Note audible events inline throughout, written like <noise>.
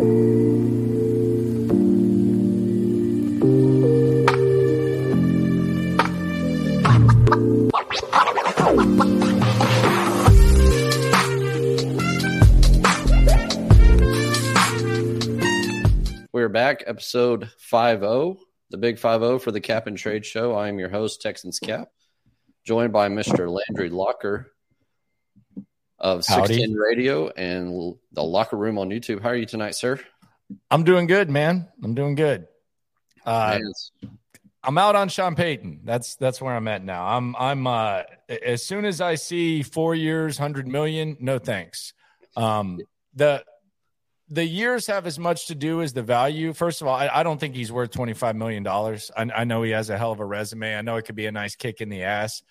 We're back, episode 50, the big 50 for the Cap and Trade Show. I am your host, Texans Cap, joined by Mr. Landry Locker of Howdy. 16 Radio and the Locker Room on YouTube. How are you tonight, sir? I'm doing good, man. I'm doing good. Uh, I'm out on Sean Payton. That's that's where I'm at now. I'm I'm uh as soon as I see four years, hundred million, no thanks. Um the the years have as much to do as the value. First of all, I, I don't think he's worth twenty five million dollars. I, I know he has a hell of a resume. I know it could be a nice kick in the ass,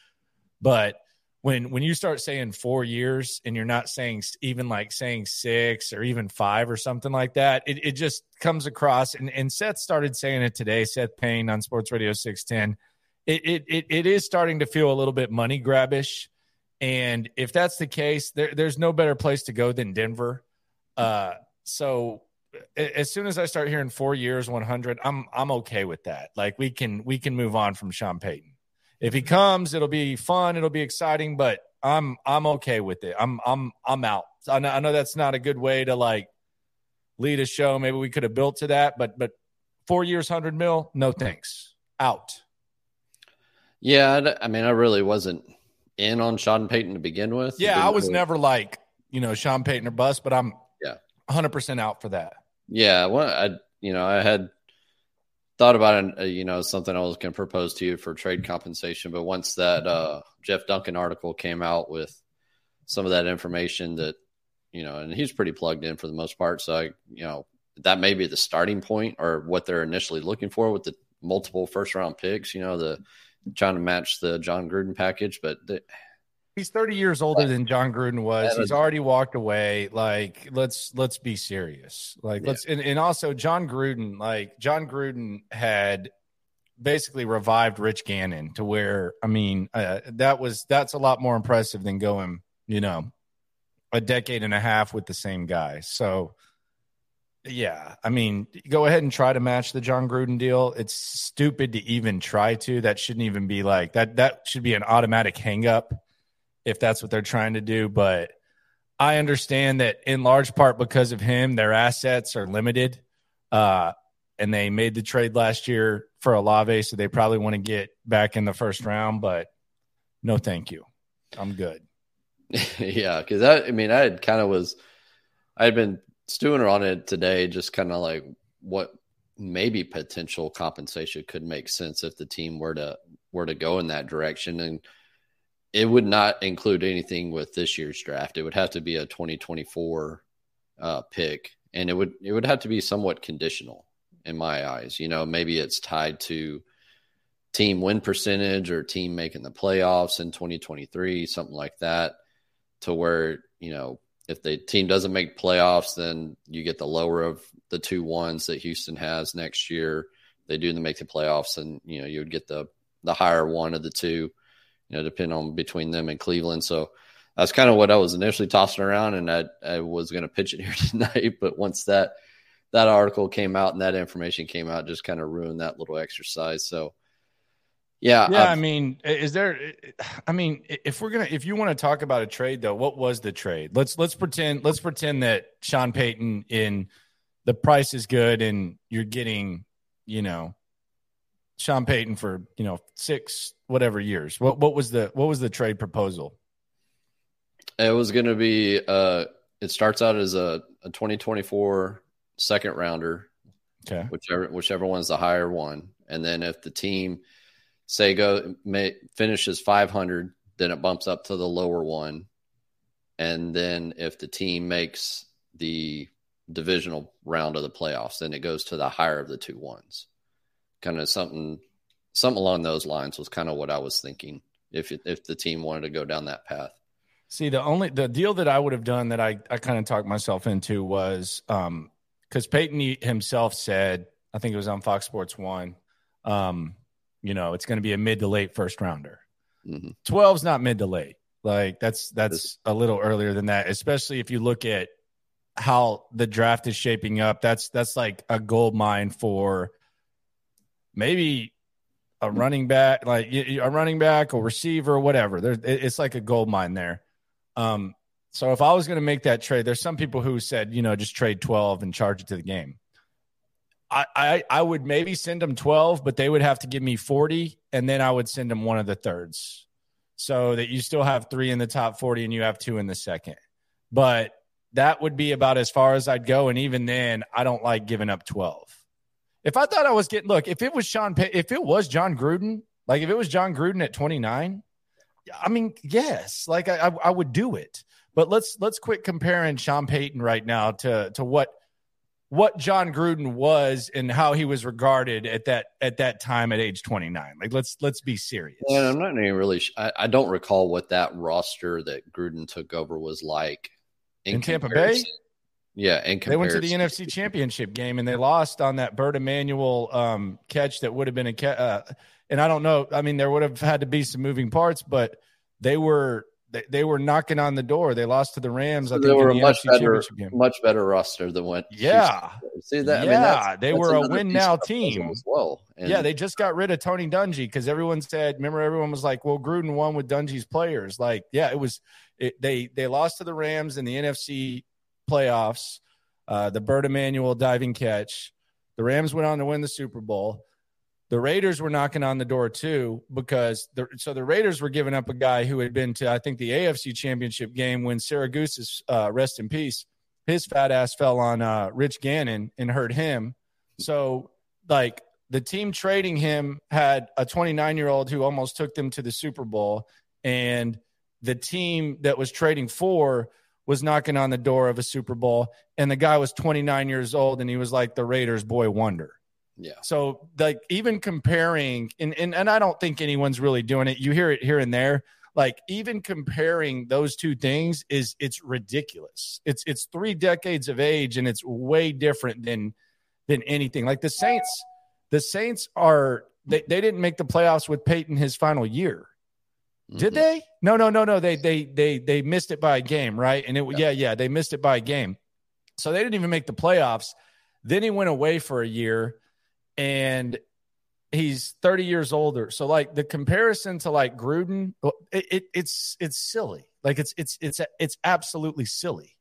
but when when you start saying four years and you're not saying even like saying six or even five or something like that, it, it just comes across. And, and Seth started saying it today. Seth Payne on Sports Radio six ten. It, it it it is starting to feel a little bit money grabbish, and if that's the case, there, there's no better place to go than Denver. Uh, so as soon as I start hearing four years, one hundred, I'm I'm okay with that. Like we can we can move on from Sean Payton. If he comes, it'll be fun, it'll be exciting, but I'm I'm okay with it. I'm I'm I'm out. I know, I know that's not a good way to like lead a show. Maybe we could have built to that, but but four years, hundred mil, no thanks. Out. yeah, I mean, I really wasn't in on Sean Payton to begin with. Yeah, I was really- never like you know Sean Payton or bust, but I'm Yeah. 100 percent out for that. Yeah, well, I you know I had thought about it, uh, you know, something I was going to propose to you for trade compensation, but once that uh, Jeff Duncan article came out with some of that information that you know, and he's pretty plugged in for the most part, so I you know that may be the starting point or what they're initially looking for with the multiple first round picks. You know, the trying to match the Jon Gruden package, but the, He's 30 years older than Jon Gruden was. He's already walked away. Like, let's let's be serious. Like, Yeah. let's and, and also Jon Gruden, like Jon Gruden had basically revived Rich Gannon to where I mean, uh, that was that's a lot more impressive than going, you know, a decade and a half with the same guy. So yeah, I mean, go ahead and try to match the Jon Gruden deal. It's stupid to even try to. That shouldn't even be like that. That should be an automatic hang up if that's what they're trying to do. But I understand that in large part because of him, their assets are limited. Uh, and they made the trade last year for Olave, so they probably want to get back in the first round. But no, thank you. I'm good. <laughs> yeah, because I, I mean, I had kind of was, I had been stewing on it today, just kind of like what maybe potential compensation could make sense if the team were to were to go in that direction, and it would not include anything with this year's draft. It would have to be a 2024 uh, pick, and it would it would have to be somewhat conditional in my eyes. You know, maybe it's tied to team win percentage or team making the playoffs in 2023, something like that, to where, you know, if the team doesn't make playoffs, then you get the lower of the two ones that Houston has next year. They do make the playoffs, and you know you would get the the higher one of the two, you know, depending on between them and Cleveland. So that's kind of what I was initially tossing around, and I I was going to pitch it <laughs> here tonight, but once that that article came out and that information came out, just kind of ruined that little exercise. So yeah, Yeah, I've- I mean, is there? I mean, if we're gonna, if you want to talk about a trade, though, what was the trade? Let's let's pretend let's pretend that Sean Payton in the price is good and you're getting, you know, Sean Payton for you know six whatever years. What what was the what was the trade proposal? It was going to be. Uh, it starts out as a, a 2024 second rounder, Okay, whichever whichever one's the higher one, and then if the team say go may, finishes 500, then it bumps up to the lower one, and then if the team makes the divisional round of the playoffs, then it goes to the higher of the two ones. Kind of something, something along those lines was kind of what I was thinking. If it, if the team wanted to go down that path. See, the only the deal that I would have done that I I kind of talked myself into was um because Payton himself said I think it was on Fox Sports One, um, you know, it's going to be a mid to late first rounder. Mhm. 12's not mid to late. Like that's that's a little earlier than that, especially if you look at how the draft is shaping up, that's that's like a gold mine for maybe a running back, like a running back or receiver, whatever. There, it's like a gold mine there. Um, so if I was going to make that trade, there's some people who said, you know, just trade 12 and charge it to the game. I, I, I would maybe send them 12, but they would have to give me 40, and then I would send them one of the thirds so that you still have three in the top 40 and you have two in the second. But that would be about as far as I'd go. And even then, I don't like giving up 12. If I thought I was getting, look, if it was Sean, if it was Jon Gruden, like if it was Jon Gruden at 29, I mean, yes, like I, I, I would do it. But let's let's quit comparing Sean Payton right now to to what what Jon Gruden was and how he was regarded at that at that time at age 29. Like let's let's be serious. And I'm not even really I, I, don't recall what that roster that Gruden took over was like in, in Tampa Bay. Yeah, and they went to the NFC Championship game and they lost on that Bert Emanuel um, catch that would have been a catch. Uh, and I don't know. I mean, there would have had to be some moving parts, but they were they, they were knocking on the door. They lost to the Rams. So I think they were a the much better, much better roster than what. Yeah, see that? Yeah, I mean, they that's were a win now team as well. And yeah, they just got rid of Tony Dungy because everyone said. Remember, everyone was like, "Well, Gruden won with Dungy's players." Like, yeah, it was. It, they they lost to the Rams in the NFC playoffs. Uh, the Bert Emanuel diving catch. The Rams went on to win the Super Bowl. The Raiders were knocking on the door too because the, so the Raiders were giving up a guy who had been to I think the AFC Championship game when Siragusa's uh, rest in peace. His fat ass fell on uh, Rich Gannon and hurt him. So like the team trading him had a 29 year old who almost took them to the Super Bowl, and the team that was trading for was knocking on the door of a Super Bowl, and the guy was 29 years old, and he was like the Raiders' boy wonder. Yeah. So like even comparing and, and and I don't think anyone's really doing it. You hear it here and there. Like even comparing those two things is it's ridiculous. It's it's three decades of age and it's way different than than anything. Like the Saints, the Saints are they, they didn't make the playoffs with Payton his final year. Did mm-hmm. they? No, no, no, no. They they they they missed it by a game, right? And it yeah, yeah, they missed it by a game. So they didn't even make the playoffs. Then he went away for a year and he's 30 years older. So like the comparison to like Gruden, it, it, it's it's silly. Like it's it's it's it's absolutely silly.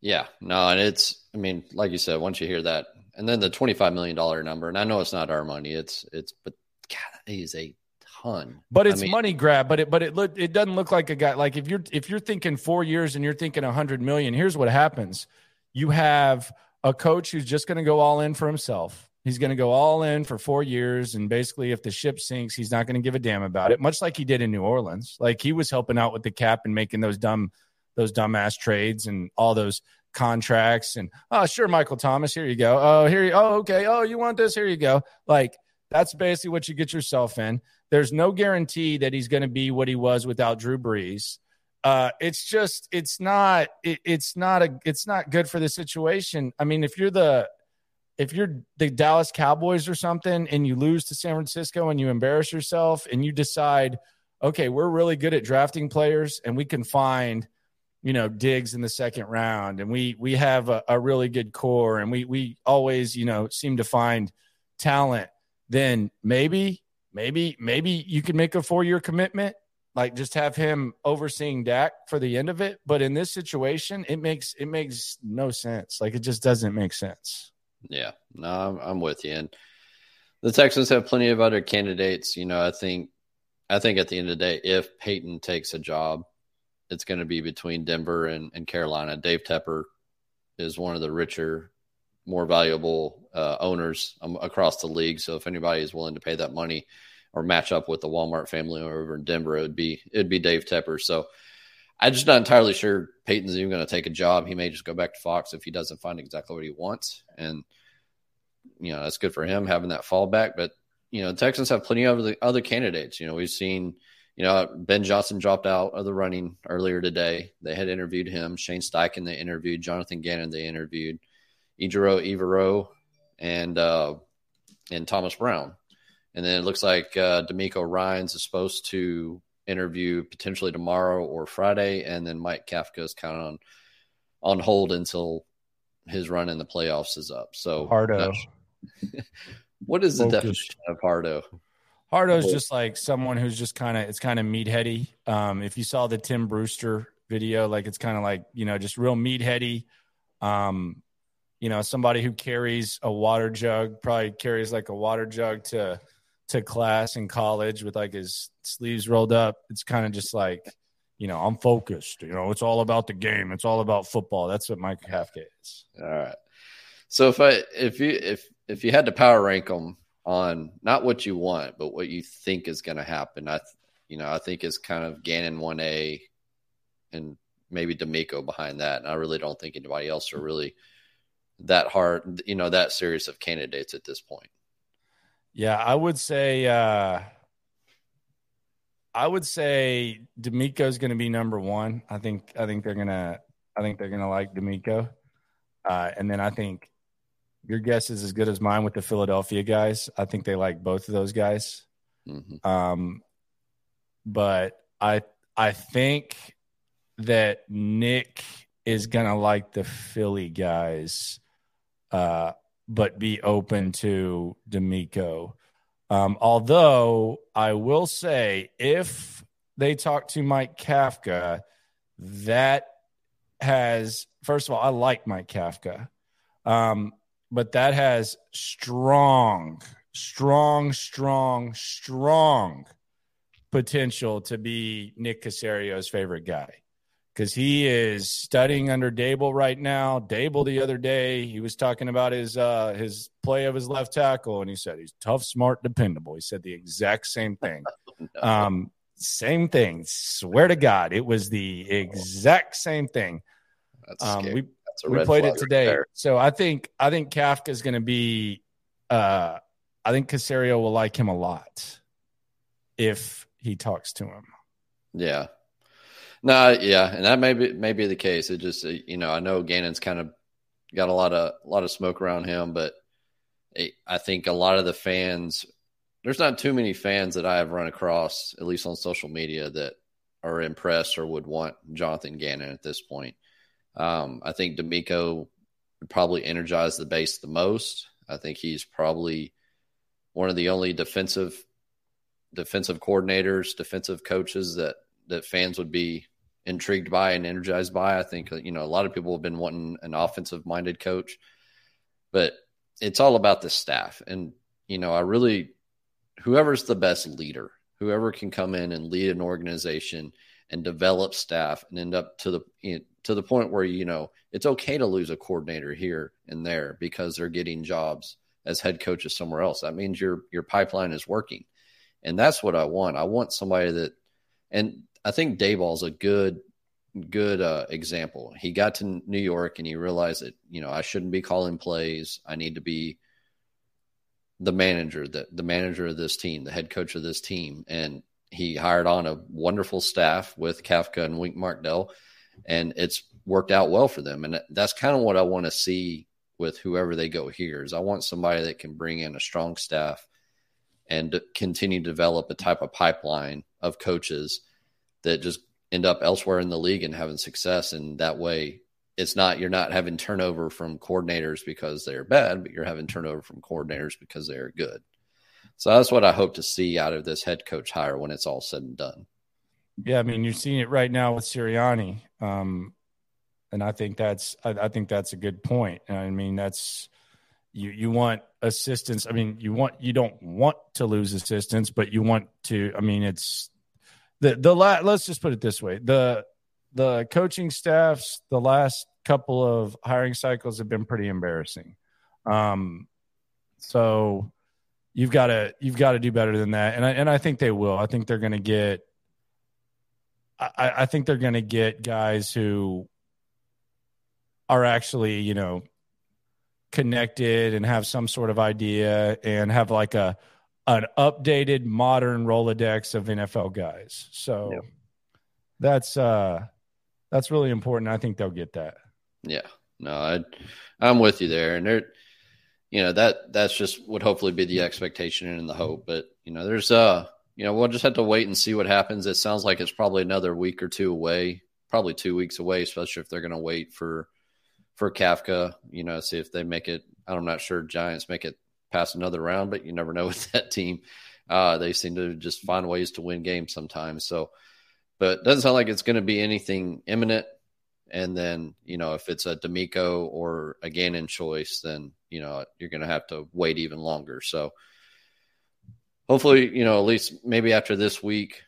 Yeah, no, and it's I mean, like you said, once you hear that, and then the 25 million dollar number, and I know it's not our money, it's it's but God, is a ton. But it's I mean, money grab. But it but it look it doesn't look like a guy like if you're if you're thinking four years and you're thinking a 100 million. Here's what happens: you have a coach who's just going to go all in for himself. He's going to go all in for four years. And basically, if the ship sinks, he's not going to give a damn about it, much like he did in New Orleans. Like he was helping out with the cap and making those dumb, those dumbass trades and all those contracts. And oh, sure, Michael Thomas, here you go. Oh, here you, oh, okay. Oh, you want this? Here you go. Like that's basically what you get yourself in. There's no guarantee that he's going to be what he was without Drew Brees uh, it's just it's not it, it's not a it's not good for the situation. I mean, if you're the if you're the Dallas Cowboys or something and you lose to San Francisco and you embarrass yourself and you decide, okay, we're really good at drafting players and we can find, you know, digs in the second round and we we have a, a really good core and we we always, you know, seem to find talent, then maybe, maybe, maybe you can make a four year commitment like just have him overseeing Dak for the end of it. But in this situation, it makes it makes no sense. Like it just doesn't make sense. Yeah, no, I'm, I'm with you. And the Texans have plenty of other candidates. You know, I think I think at the end of the day, if Payton takes a job, it's going to be between Denver and, and Carolina. Dave Tepper is one of the richer, more valuable uh, owners um, across the league. So if anybody is willing to pay that money or match up with the Walmart family over in Denver, it would be it'd be Dave Tepper. So I'm just not entirely sure Payton's even going to take a job. He may just go back to Fox if he doesn't find exactly what he wants, and you know that's good for him having that fallback. But you know, Texans have plenty of other, other candidates. You know, we've seen. You know, Ben Johnson dropped out of the running earlier today. They had interviewed him. Shane Steichen they interviewed. Jonathan Gannon they interviewed. Ejiro Evero and uh, and Thomas Brown. And then it looks like uh, DeMeco Ryans is supposed to interview potentially tomorrow or Friday, and then Mike Kafka is kind of on on hold until his run in the playoffs is up. So Hardo. <laughs> what is the Focus. definition of Hardo? Hardo is just like someone who's just kind of it's kind of meatheady. Um, if you saw the Tim Brewster video, like it's kind of like you know just real meatheady. Um, you know, somebody who carries a water jug probably carries like a water jug to to class in college with like his sleeves rolled up. It's kind of just like, you know, I'm focused. You know, it's all about the game. It's all about football. That's what Mike Kafka is. All right. So if I if you if if you had to power rank them on not what you want, but what you think is going to happen. I, you know, I think is kind of Gannon one A, and maybe DeMeco behind that. And I really don't think anybody else are really that hard, you know, that serious of candidates at this point. Yeah, I would say. uh I would say DeMeco is going to be number one. I think I think they're gonna I think they're gonna like DeMeco, uh, and then I think your guess is as good as mine with the Philadelphia guys. I think they like both of those guys. Mm-hmm. Um, but I I think that Nick is gonna like the Philly guys, uh, but be open to DeMeco. Um, although I will say, if they talk to Mike Kafka, that has first of all, I like Mike Kafka. Um, but that has strong, strong, strong, strong potential to be Nick Caserio's favorite guy because he is studying under Daboll right now. Daboll the other day, he was talking about his uh, his play of his left tackle, and he said he's tough, smart, dependable. He said the exact same thing. <laughs> no. um, same thing. Swear to God, it was the exact same thing. Um, we we played it today. Right so I think I think Kafka is going to be. Uh, I think Caserio will like him a lot if he talks to him. Yeah. No, yeah, and that may be may be the case. It just you know I know Gannon's kind of got a lot of a lot of smoke around him, but it, I think a lot of the fans. There's not too many fans that I have run across, at least on social media, that are impressed or would want Jonathan Gannon at this point. Um, I think would probably energize the base the most. I think he's probably one of the only defensive defensive coordinators, defensive coaches that that fans would be intrigued by and energized by. I think you know a lot of people have been wanting an offensive minded coach, but it's all about the staff. And you know, I really whoever's the best leader, whoever can come in and lead an organization and develop staff and end up to the you know, to the point where you know it's okay to lose a coordinator here and there because they're getting jobs as head coaches somewhere else. That means your your pipeline is working, and that's what I want. I want somebody that, and I think Daboll is a good good uh, example. He got to New York and he realized that you know I shouldn't be calling plays. I need to be the manager, the the manager of this team, the head coach of this team, and he hired on a wonderful staff with Kafka and Wink Martindale, and it's worked out well for them. And that's kind of what I want to see with whoever they go here. Is I want somebody that can bring in a strong staff and continue to develop a type of pipeline of coaches that just end up elsewhere in the league and having success. And that way, it's not you're not having turnover from coordinators because they're bad, but you're having turnover from coordinators because they're good. So that's what I hope to see out of this head coach hire when it's all said and done. Yeah, I mean, you're seeing it right now with Sirianni, um, and I think that's I, I, think that's a good point. I mean, that's you you want assistance. I mean, you want you don't want to lose assistance, but you want to. I mean, it's the the la- let's just put it this way the the coaching staffs the last couple of hiring cycles have been pretty embarrassing. Um, so you've got to you've got to do better than that, and I and I think they will. I think they're going to get. I, I think they're going to get guys who are actually you know connected and have some sort of idea and have like a an updated modern Rolodex of NFL guys. So yep. that's uh that's really important. I think they'll get that. Yeah. No, I I'm with you there. And they're you know that that's just would hopefully be the expectation and the hope. But you know, there's uh, you know, we'll just have to wait and see what happens. It sounds like it's probably another week or two away probably two weeks away, especially if they're going to wait for for Kafka. You know, see if they make it. I'm not sure Giants make it past another round, but you never know <laughs> with that team. Uh, they seem to just find ways to win games sometimes. So, but it doesn't sound like it's going to be anything imminent. And then, you know, if it's a DeMeco or a Gannon choice, then, you know, you're going to have to wait even longer. So hopefully, you know, at least maybe after this week,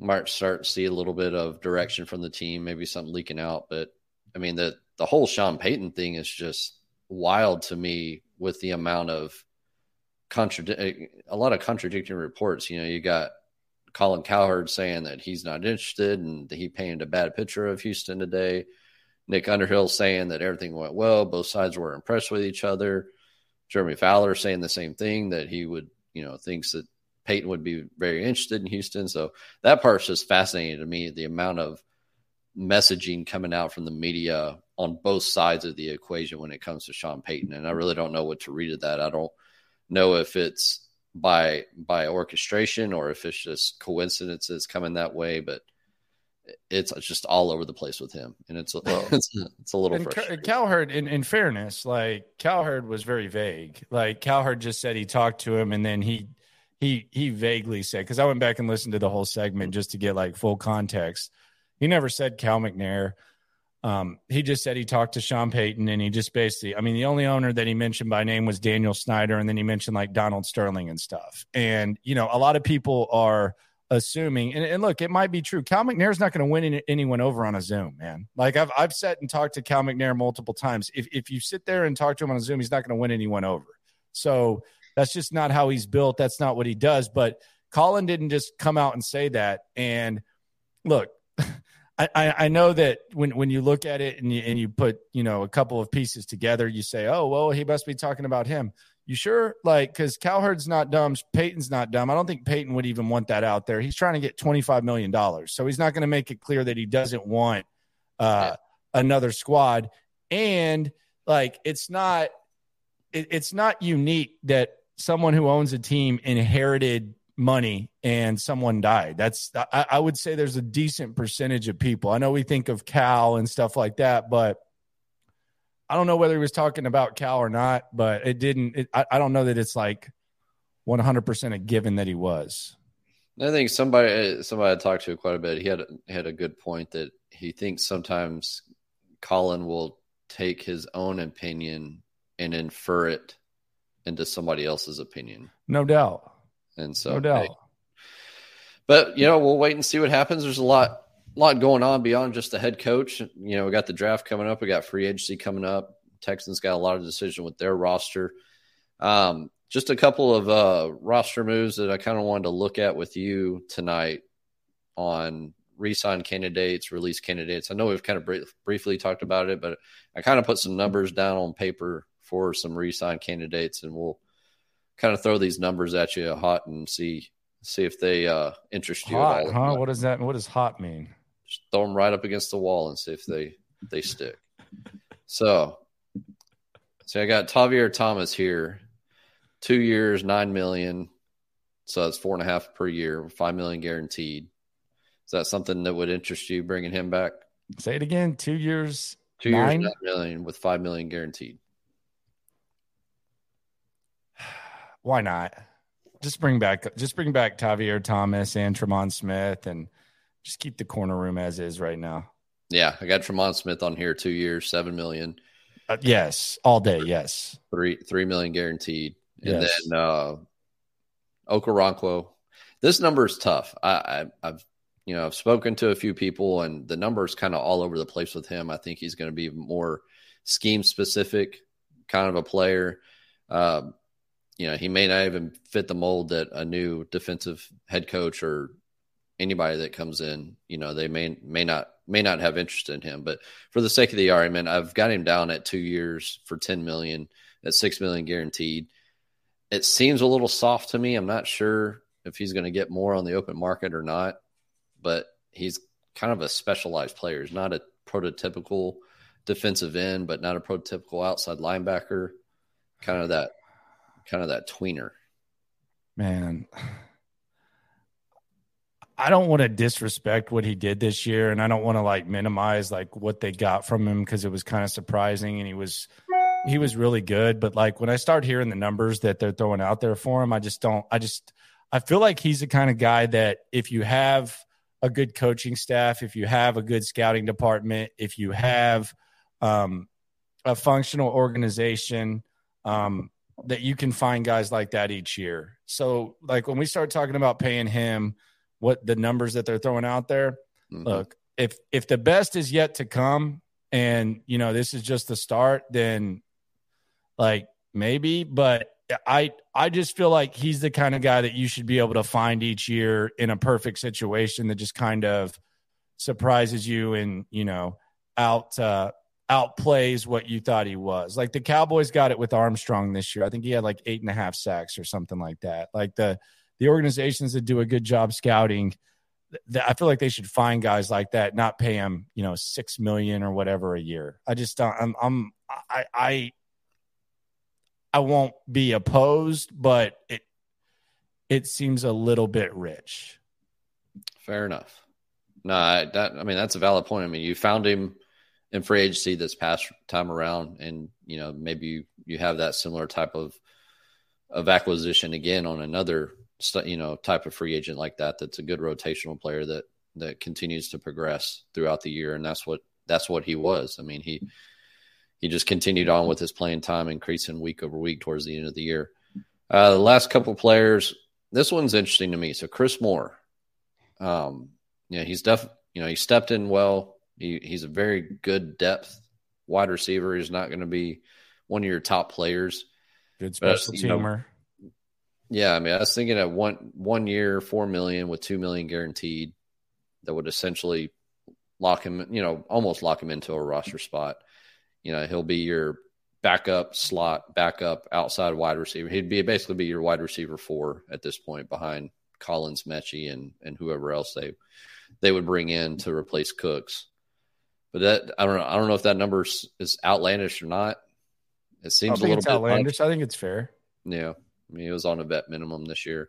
might start to see a little bit of direction from the team, maybe something leaking out. But I mean, the, the whole Sean Payton thing is just wild to me with the amount of contradict eh, a lot of contradicting reports. You know, you got Colin Cowherd saying that he's not interested and he painted a bad picture of Houston today. Nick Underhill saying that everything went well, both sides were impressed with each other. Jeremy Fowler saying the same thing that he would, you know, thinks that Payton would be very interested in Houston. So that part's just fascinating to me. The amount of messaging coming out from the media on both sides of the equation when it comes to Sean Payton, and I really don't know what to read of that. I don't know if it's by by orchestration or if it's just coincidences coming that way, but it's just all over the place with him, and it's <laughs> it's, it's, a little. And frustrating. Cowherd, in, in fairness, like Cowherd was very vague. Like Cowherd just said he talked to him, and then he he he vaguely said because I went back and listened to the whole segment just to get like full context. He never said Cal McNair. Um, he just said he talked to Sean Payton and he just basically, I mean, the only owner that he mentioned by name was Daniel Snyder, and then he mentioned like Donald Sterling and stuff. And you know, a lot of people are assuming, and, and look, it might be true. Cal McNair's not going to win any, anyone over on a Zoom, man. Like I've I've sat and talked to Cal McNair multiple times. If if you sit there and talk to him on a Zoom, he's not going to win anyone over. So that's just not how he's built. That's not what he does. But Colin didn't just come out and say that. And look, I, I know that when, when you look at it and you, and you put you know a couple of pieces together, you say, oh well, he must be talking about him. You sure? Like, because Cowherd's not dumb, Payton's not dumb. I don't think Peyton would even want that out there. He's trying to get twenty five million dollars, so he's not going to make it clear that he doesn't want uh, yeah. another squad. And like, it's not it, it's not unique that someone who owns a team inherited money and someone died. That's I, I, would say there's a decent percentage of people. I know we think of Cal and stuff like that, but I don't know whether he was talking about Cal or not. But it didn't. It, I, I don't know that it's like 100 percent a given that he was. I think somebody somebody I talked to quite a bit. He had had a good point that he thinks sometimes Colin will take his own opinion and infer it into somebody else's opinion. No doubt. And so, no doubt. Hey, but you know, we'll wait and see what happens. There's a lot, lot going on beyond just the head coach. You know, we got the draft coming up. We got free agency coming up. Texans got a lot of decision with their roster. Um, just a couple of uh, roster moves that I kind of wanted to look at with you tonight on resign candidates, release candidates. I know we've kind of br- briefly talked about it, but I kind of put some numbers down on paper for some resign candidates, and we'll kind of throw these numbers at you hot and see see if they uh, interest you hot, at all. Huh? What does that? What does hot mean? Just throw them right up against the wall and see if they they stick. So, so I got Tavierre Thomas here, two years, nine million. So that's four and a half per year, five million guaranteed. Is that something that would interest you bringing him back? Say it again. Two years, two nine? years, nine million with five million guaranteed. Why not? Just bring back just bring back Tavierre Thomas and Tremon Smith and just keep the corner room as is right now. Yeah, I got Tremon Smith on here two years, seven million. Uh, yes, all day. Yes, three three million guaranteed, and yes. then uh, Okoronkwo. This number is tough. I, I, I've you know I've spoken to a few people, and the number is kind of all over the place with him. I think he's going to be more scheme specific kind of a player. Um, you know, he may not even fit the mold that a new defensive head coach or anybody that comes in, you know, they may may not may not have interest in him. But for the sake of the argument, I've got him down at two years for ten million, at six million guaranteed. It seems a little soft to me. I'm not sure if he's going to get more on the open market or not, but he's kind of a specialized player. He's not a prototypical defensive end, but not a prototypical outside linebacker. Kind of that kind of that tweener. Man, <sighs> I don't want to disrespect what he did this year, and I don't want to like minimize like what they got from him because it was kind of surprising, and he was he was really good. But like when I start hearing the numbers that they're throwing out there for him, I just don't. I just I feel like he's the kind of guy that if you have a good coaching staff, if you have a good scouting department, if you have um, a functional organization, um, that you can find guys like that each year. So like when we start talking about paying him what the numbers that they're throwing out there. Mm-hmm. Look, if if the best is yet to come and you know this is just the start, then like maybe, but I I just feel like he's the kind of guy that you should be able to find each year in a perfect situation that just kind of surprises you and you know out uh, outplays what you thought he was. Like the Cowboys got it with Armstrong this year. I think he had like eight and a half sacks or something like that. Like the the organizations that do a good job scouting, I feel like they should find guys like that, not pay them, you know, six million or whatever a year. I just don't. I'm. I'm. I. I. I won't be opposed, but it it seems a little bit rich. Fair enough. No, I, that I mean that's a valid point. I mean, you found him in free agency this past time around, and you know maybe you, you have that similar type of of acquisition again on another you know type of free agent like that that's a good rotational player that that continues to progress throughout the year and that's what that's what he was. I mean he he just continued on with his playing time increasing week over week towards the end of the year. Uh, the last couple players this one's interesting to me. So chris moore um yeah he's def you know he stepped in well he, he's a very good depth wide receiver he's not going to be one of your top players good special but, teamer know, yeah, I mean, I was thinking at one one year, four million with two million guaranteed, that would essentially lock him, you know, almost lock him into a roster spot. You know, he'll be your backup slot, backup outside wide receiver. He'd be basically be your wide receiver four at this point behind Collins, Metchie, and and whoever else they they would bring in to replace Cooks. But that I don't know. I don't know if that number is outlandish or not. It seems a little bit outlandish. Much. I think it's fair. Yeah. I mean, he was on a vet minimum this year.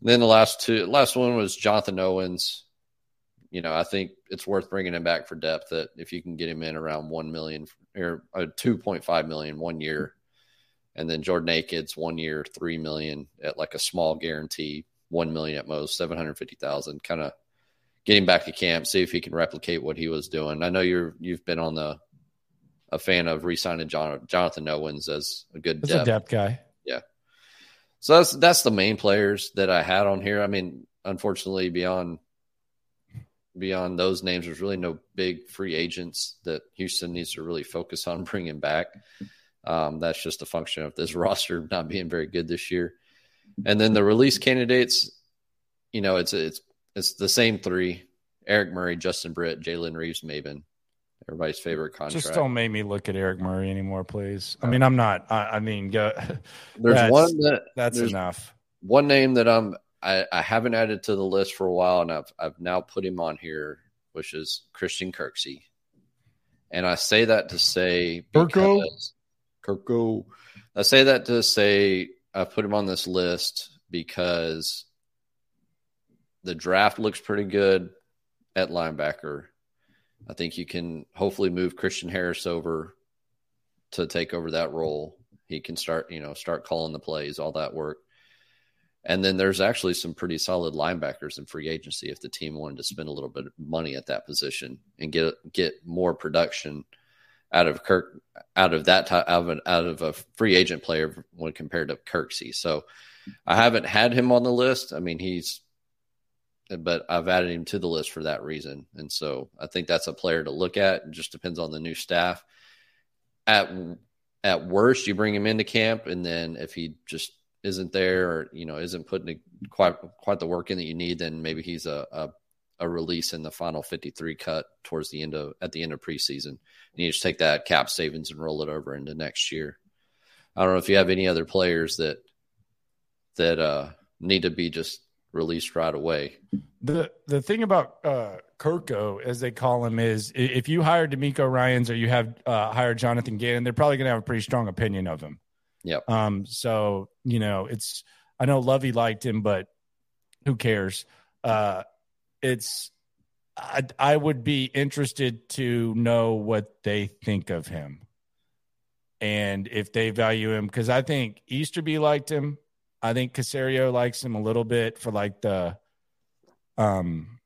Then the last two, last one was Jonathan Owens. You know, I think it's worth bringing him back for depth. That if you can get him in around one million or uh, two point five million one year, and then Jordan Akins one year three million at like a small guarantee, one million at most, seven hundred fifty thousand. Kind of getting back to camp, see if he can replicate what he was doing. I know you're you've been on the a fan of re-signing John, Jonathan Owens as a good depth. A depth guy. Yeah, so that's that's the main players that I had on here. I mean, unfortunately, beyond beyond those names, there's really no big free agents that Houston needs to really focus on <laughs> bringing back. Um, that's just a function of this <laughs> roster not being very good this year. And then the release candidates, you know, it's it's it's the same three: Eric Murray, Justin Britt, Jalen Reeves-Maybin everybody's favorite contract. Just don't make me look at Eric Murray anymore, please. I oh. mean, I'm not. I, I mean, go, <laughs> there's one that that's enough. One name that I'm I, I haven't added to the list for a while, and I've I've now put him on here, which is Christian Kirksey. And I say that to say Kirko. Kirko. I say that to say I put him on this list because the draft looks pretty good at linebacker. I think you can hopefully move Christian Harris over to take over that role. He can start, you know, start calling the plays, all that work. And then there's actually some pretty solid linebackers in free agency if the team wanted to spend a little bit of money at that position and get get more production out of Kirk out of that type out of, out of a free agent player when compared to Kirksey. So I haven't had him on the list. I mean, he's but I've added him to the list for that reason. And so I think that's a player to look at. It just depends on the new staff. At at worst, you bring him into camp, and then if he just isn't there or you know isn't putting quite quite the work in that you need, then maybe he's a, a a release in the final 53 cut towards the end of at the end of preseason. And you just take that cap savings and roll it over into next year. I don't know if you have any other players that that uh, need to be just released right away. The the thing about uh, Kirko, as they call him, is if you hire DeMeco Ryans or you have uh, hired Jonathan Gannon, they're probably going to have a pretty strong opinion of him. Yep. Um. So you know, it's I know Lovie liked him, but who cares? uh, it's I, I would be interested to know what they think of him and if they value him because I think Easterby liked him. I think Caserio likes him a little bit for like the, um,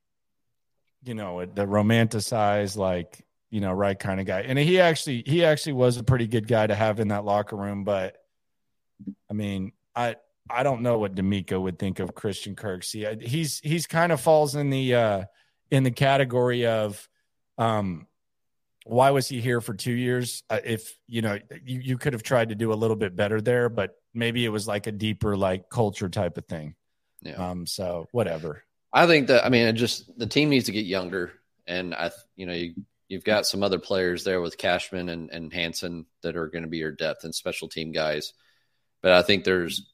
you know, the romanticized like you know right kind of guy. And he actually he actually was a pretty good guy to have in that locker room. But I mean, I I don't know what DeMeco would think of Christian Kirksey. He's he's kind of falls in the uh, in the category of um, why was he here for two years? Uh, if you know, you, you could have tried to do a little bit better there, but maybe it was like a deeper like culture type of thing. Yeah. Um. So whatever. I think that I mean, it just the team needs to get younger, and I, you know, you you've got some other players there with Cashman and and Hansen that are going to be your depth and special team guys, but I think there's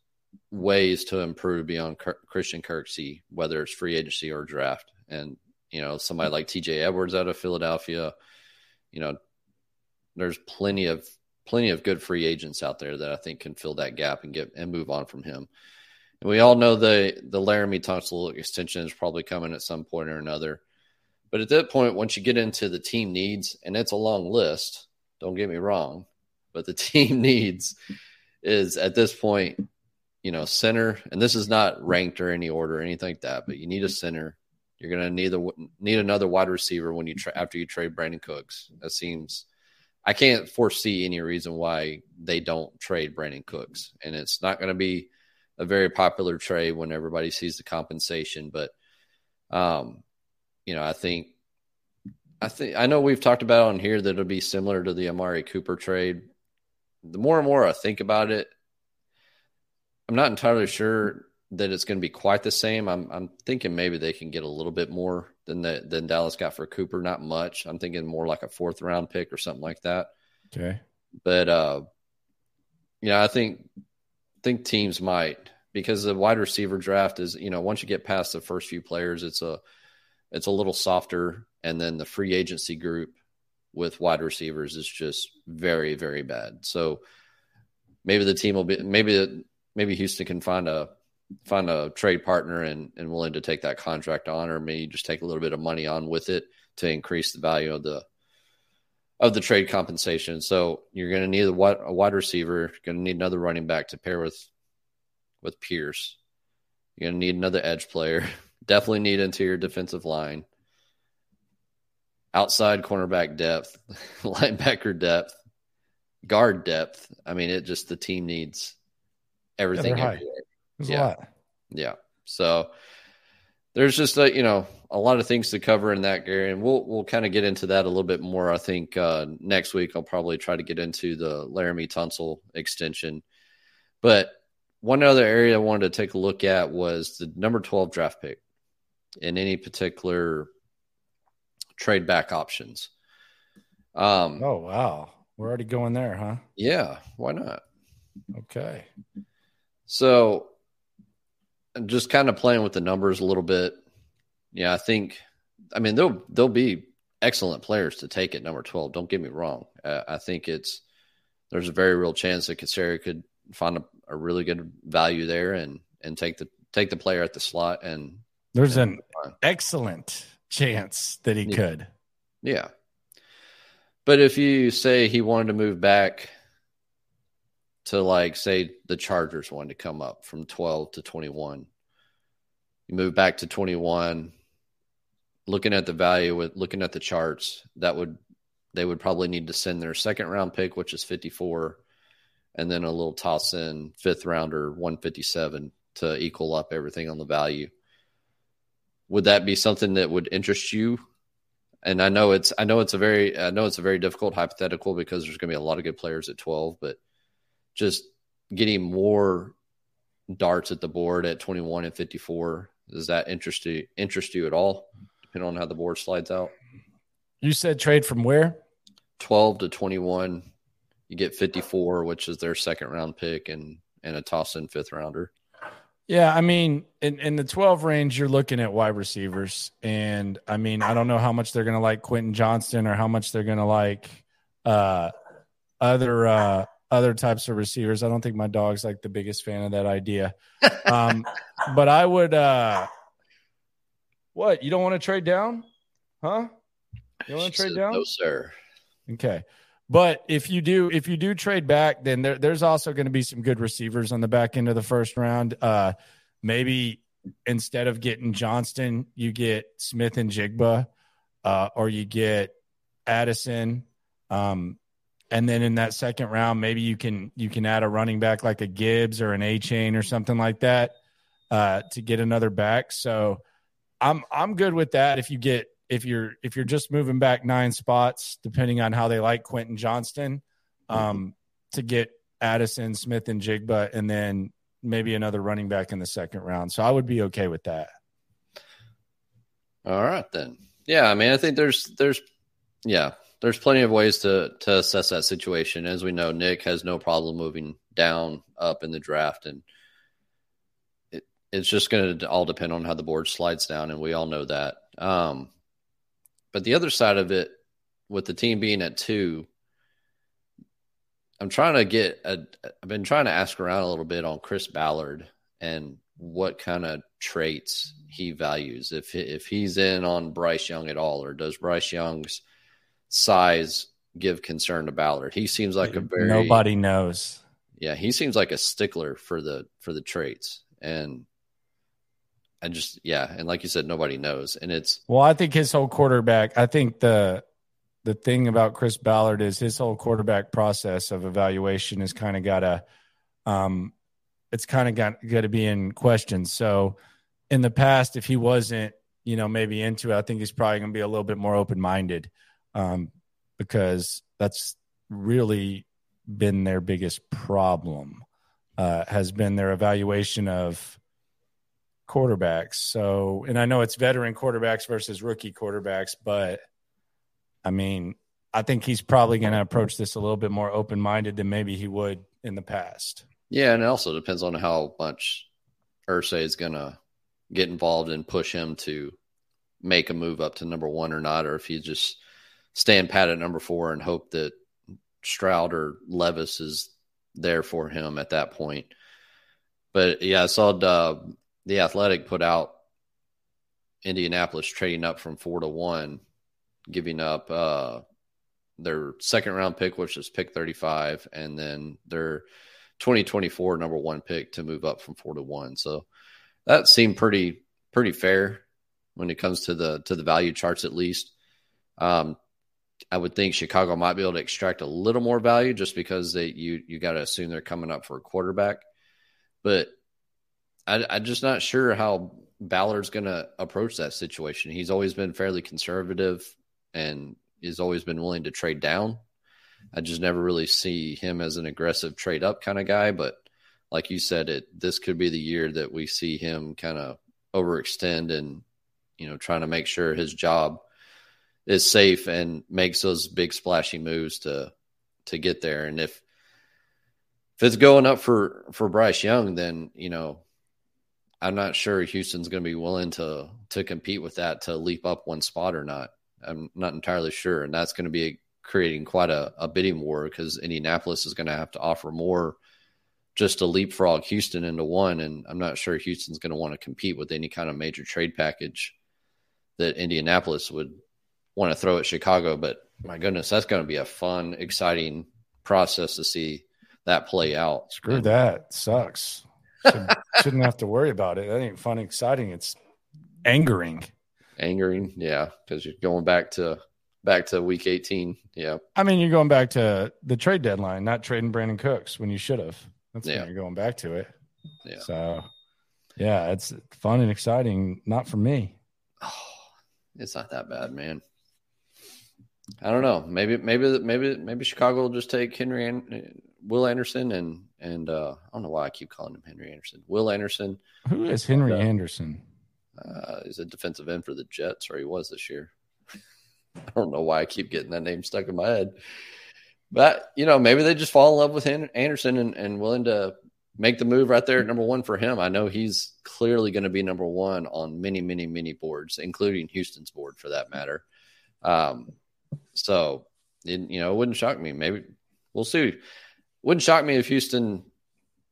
ways to improve beyond Christian Kirksey, whether it's free agency or draft, and you know somebody like T.J. Edwards out of Philadelphia. You know, there's plenty of plenty of good free agents out there that I think can fill that gap and get and move on from him. And we all know the the Laremy Tunsil extension is probably coming at some point or another. But at that point, once you get into the team needs, and it's a long list, don't get me wrong, but the <laughs> team needs is at this point, you know, center, and this is not ranked or any order or anything like that, but you need a center. You're going to need need another wide receiver when you tra- after you trade Brandin Cooks. That seems I can't foresee any reason why they don't trade Brandin Cooks, and it's not going to be a very popular trade when everybody sees the compensation. But, um, you know, I think, I think I know we've talked about on here that it'll be similar to the Amari Cooper trade. The more and more I think about it, I'm not entirely sure that it's going to be quite the same. I'm I'm thinking maybe they can get a little bit more than the, than Dallas got for Cooper. Not much. I'm thinking more like a fourth round pick or something like that. Okay. But uh, you know, I think think teams might because the wide receiver draft is you know once you get past the first few players, it's a it's a little softer, and then the free agency group with wide receivers is just very very bad. So maybe the team will be maybe maybe Houston can find a find a trade partner and, and willing to take that contract on, or maybe just take a little bit of money on with it to increase the value of the of the trade compensation. So you're going to need a wide, a wide receiver. You're going to need another running back to pair with with Pierce. You're going to need another edge player. <laughs> Definitely need interior defensive line, outside cornerback depth, <laughs> linebacker depth, guard depth. I mean, it just the team needs everything. Yeah, yeah. Yeah. So there's just a you know a lot of things to cover in that Gary, and we'll we'll kind of get into that a little bit more. I think uh, next week I'll probably try to get into the Laremy Tunsil extension, but one other area I wanted to take a look at was the number twelve draft pick in any particular trade back options. Um, oh wow, we're already going there, huh? Yeah, why not? Okay. So just kind of playing with the numbers a little bit. Yeah, I think. I mean, they'll they'll be excellent players to take at number twelve. Don't get me wrong. Uh, I think it's there's a very real chance that Caserio could find a, a, really good value there and and take the take the player at the slot. And there's and an excellent chance that he yeah. could. Yeah. But if you say he wanted to move back to like say the Chargers wanted to come up from 12 to 21. You move back to 21 looking at the value with looking at the charts that would they would probably need to send their second round pick which is 54 and then a little toss in fifth rounder 157 to equal up everything on the value. Would that be something that would interest you? And I know it's I know it's a very I know it's a very difficult hypothetical because there's going to be a lot of good players at 12, but just getting more darts at the board at 21 and 54 does that interest you interest you at all depending on how the board slides out? You said trade from where? 12 to 21 you get 54 which is their second round pick and and a toss in fifth rounder. Yeah i mean in, in the 12 range you're looking at wide receivers. And i mean i don't know how much they're going to like quentin johnston or how much they're going to like uh other uh other types of receivers. I don't think my dog's like the biggest fan of that idea. <laughs> Um, but I would, uh, What? You don't want to trade down? Huh? You want to trade down? No, sir. Okay. But if you do, if you do trade back, then there, there's also going to be some good receivers on the back end of the first round. Uh, maybe instead of getting Johnston, you get Smith-Njigba, uh, or you get Addison. Um, and then in that second round, maybe you can you can add a running back like a Gibbs or an Achane or something like that uh, to get another back. So I'm I'm good with that. If you get if you're if you're just moving back nine spots, depending on how they like Quentin Johnston, um, to get Addison, Smith-Njigba, and then maybe another running back in the second round. So I would be okay with that. All right then. Yeah, I mean, I think there's there's yeah, there's plenty of ways to to assess that situation. As we know, Nick has no problem moving down, up in the draft, and it, it's just going to all depend on how the board slides down, and we all know that. Um, but the other side of it, with the team being at two, I'm trying to get a. I've been trying to ask around a little bit on Chris Ballard and what kind of traits he values. If if he's in on Bryce Young at all, or does Bryce Young's size give concern to Ballard? He seems like a very nobody knows. Yeah, he seems like a stickler for the for the traits, and I just yeah, and like you said, nobody knows, and it's well, I think his whole quarterback. I think the the thing about Chris Ballard is his whole quarterback process of evaluation is kind of got a um, it's kind of got, got to be in question. So in the past, if he wasn't, you know, maybe into it, I think he's probably going to be a little bit more open minded um, because that's really been their biggest problem. Uh, has been their evaluation of quarterbacks. So, and I know it's veteran quarterbacks versus rookie quarterbacks, but I mean, I think he's probably going to approach this a little bit more open minded than maybe he would in the past. Yeah, and it also depends on how much Irsay is going to get involved and push him to make a move up to number one or not, or if he just stand pat at number four and hope that Stroud or Levis is there for him at that point. But yeah, I saw the, the Athletic put out Indianapolis trading up from four to one, giving up uh, their second round pick, which is pick 35, and then their 2024 number one pick to move up from four to one. So that seemed pretty pretty fair when it comes to the to the value charts at least. Um, I would think Chicago might be able to extract a little more value just because they you you got to assume they're coming up for a quarterback, but I, I'm just not sure how Ballard's going to approach that situation. He's always been fairly conservative and has always been willing to trade down. I just never really see him as an aggressive trade up kind of guy. But like you said, it this could be the year that we see him kind of overextend and you know trying to make sure his job is safe and makes those big splashy moves to to get there. And if if it's going up for for Bryce Young, then you know I'm not sure Houston's going to be willing to to compete with that to leap up one spot or not. I'm not entirely sure, and that's going to be creating quite a, a bidding war because Indianapolis is going to have to offer more just to leapfrog Houston into one. And I'm not sure Houston's going to want to compete with any kind of major trade package that Indianapolis would want to throw at Chicago. But my goodness, that's going to be a fun, exciting process to see that play out. Screw and, that. Sucks. Should, <laughs> shouldn't have to worry about it. That ain't fun, exciting. It's angering. Angering, yeah, because you're going back to back to week 18. Yeah. I mean, you're going back to the trade deadline, not trading Brandin Cooks when you should have. That's yeah. when you're going back to it. Yeah. So, yeah, it's fun and exciting. Not for me. Oh, <sighs> it's not that bad, man. I don't know. Maybe, maybe, maybe, maybe Chicago will just take Henry and Will Anderson and and uh, I don't know why I keep calling him Henry Anderson. Will Anderson. Who is Henry uh, Anderson? Uh, he's a defensive end for the Jets, or he was this year. <laughs> I don't know why I keep getting that name stuck in my head. But, you know, maybe they just fall in love with Anderson and, and willing to make the move right there at number one for him. I know he's clearly going to be number one on many, many, many boards, including Houston's board for that matter. Um, so, it, you know, it wouldn't shock me. Maybe we'll see. Wouldn't shock me if Houston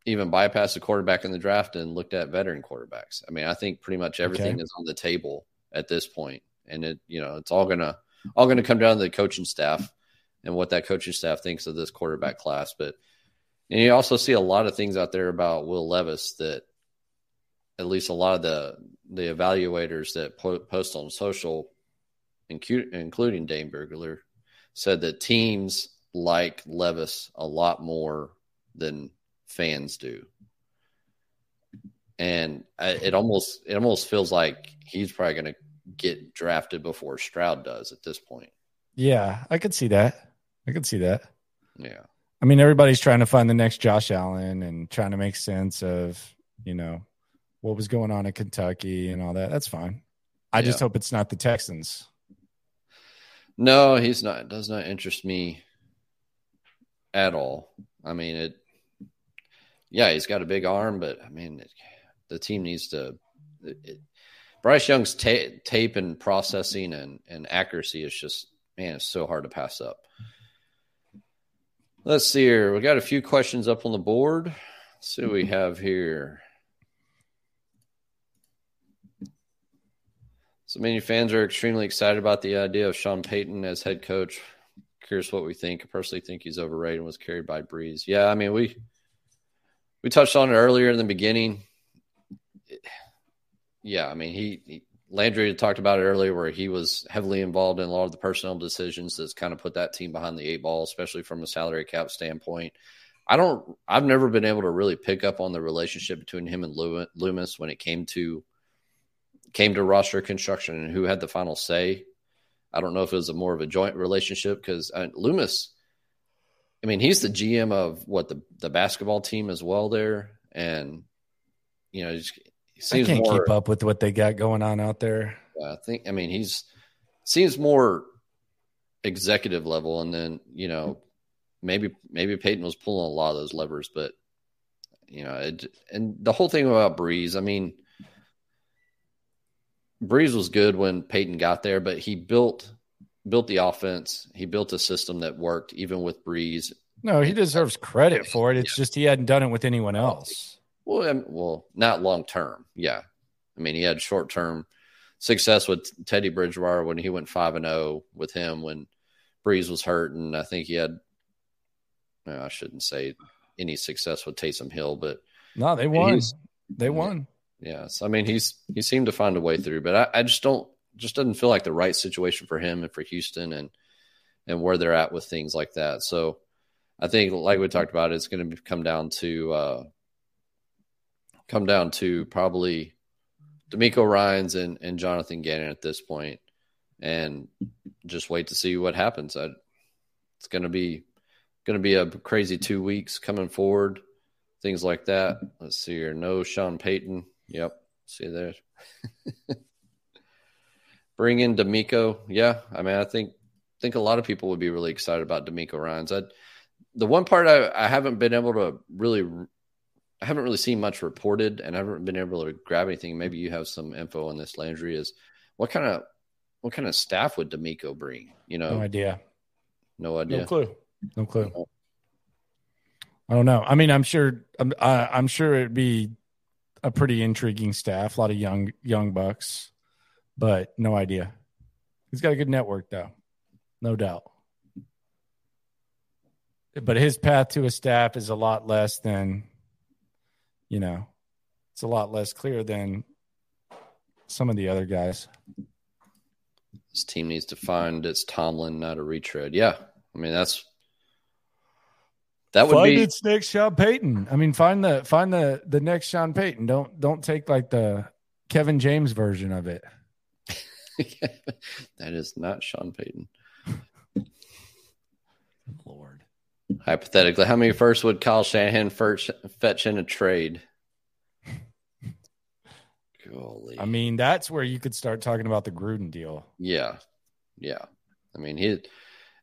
even bypassed a quarterback in the draft and looked at veteran quarterbacks. I mean, I think pretty much everything okay. is on the table at this point, and it you know it's all gonna all gonna come down to the coaching staff and what that coaching staff thinks of this quarterback class. But and you also see a lot of things out there about Will Levis that at least a lot of the the evaluators that po- post on social, including Dane Brugler, said that teams like Levis a lot more than fans do. And it almost it almost feels like he's probably going to get drafted before Stroud does at this point. Yeah, I could see that. I could see that. Yeah. I mean, everybody's trying to find the next Josh Allen and trying to make sense of, you know, what was going on in Kentucky and all that. That's fine. I yeah. just hope it's not the Texans. No, he's not. Does not interest me at all. I mean, it. Yeah, he's got a big arm, but I mean, it, the team needs to. It, Bryce Young's ta- tape and processing and, and accuracy is just man, it's so hard to pass up. Let's see here. We got a few questions up on the board. Let's see what we have here. So many fans are extremely excited about the idea of Sean Payton as head coach. Curious what we think. I personally think he's overrated and was carried by Brees. Yeah, I mean we we touched on it earlier in the beginning. Yeah, I mean he, he Landry talked about it earlier where he was heavily involved in a lot of the personnel decisions that's kind of put that team behind the eight ball, especially from a salary cap standpoint. I don't I've never been able to really pick up on the relationship between him and Loomis when it came to came to roster construction and who had the final say. I don't know if it was a more of a joint relationship because uh, Loomis, I mean, he's the GM of what the the basketball team as well there, and you know, he seems I can't more, keep up with what they got going on out there. I think, I mean, he's seems more executive level, and then you know, maybe maybe Payton was pulling a lot of those levers, but you know, it, and the whole thing about Brees, I mean Brees was good when Payton got there, but he built built the offense. He built a system that worked even with Brees. No, he deserves credit for it. It's yeah. just he hadn't done it with anyone else. Well, I mean, well, not long term. Yeah, I mean, he had short term success with Teddy Bridgewater when he went five and zero oh with him when Brees was hurt, and I think he had. I shouldn't say any success with Taysom Hill, but no, they won. They won. Yes, I mean he's he seemed to find a way through, but I, I just don't just doesn't feel like the right situation for him and for Houston and and where they're at with things like that. So I think, like we talked about, it's going to come down to uh, come down to probably DeMeco Ryans and, and Jonathan Gannon at this point, and just wait to see what happens. I, it's going to be going to be a crazy two weeks coming forward, things like that. Let's see here. No Sean Payton. Yep. See there. Bring in DeMeco. Yeah. I mean, I think think a lot of people would be really excited about DeMeco Ryans. I, the one part I, I haven't been able to really I haven't really seen much reported and I haven't been able to grab anything. Maybe you have some info on this, Landry, is what kind of what kind of staff would DeMeco bring? You know, no idea. No idea. No clue. No clue. I don't know. I mean, I'm sure. I'm, I'm sure it'd be a pretty intriguing staff, a lot of young young bucks, but no idea. He's got a good network though, no doubt. But his path to a staff is a lot less than, you know, it's a lot less clear than some of the other guys. This team needs to find its Tomlin, not a retread. Yeah, I mean that's that would find be its next Sean Payton. I mean, find the find the the next Sean Payton. Don't don't take like the Kevin James version of it. <laughs> that is not Sean Payton. <laughs> Lord. Hypothetically, how many first would Kyle Shanahan first fetch in a trade? <laughs> Golly. I mean, that's where you could start talking about the Gruden deal. Yeah. Yeah. I mean, he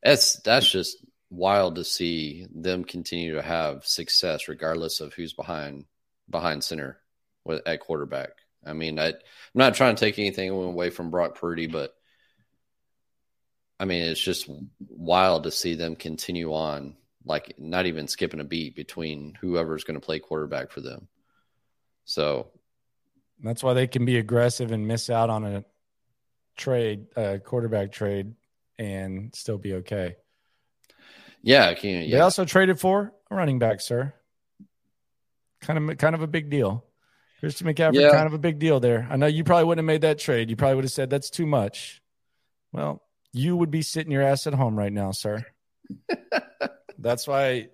that's that's just wild to see them continue to have success regardless of who's behind behind center with, at quarterback. I mean, I, I'm not trying to take anything away from Brock Purdy, but I mean, it's just wild to see them continue on, like not even skipping a beat between whoever's going to play quarterback for them. So that's why they can be aggressive and miss out on a trade, a quarterback trade, and still be okay. Yeah, I can, yeah. They also traded for a running back, sir. Kind of, kind of a big deal. Christian McCaffrey, yeah. kind of a big deal there. I know you probably wouldn't have made that trade. You probably would have said that's too much. Well, you would be sitting your ass at home right now, sir. <laughs> that's why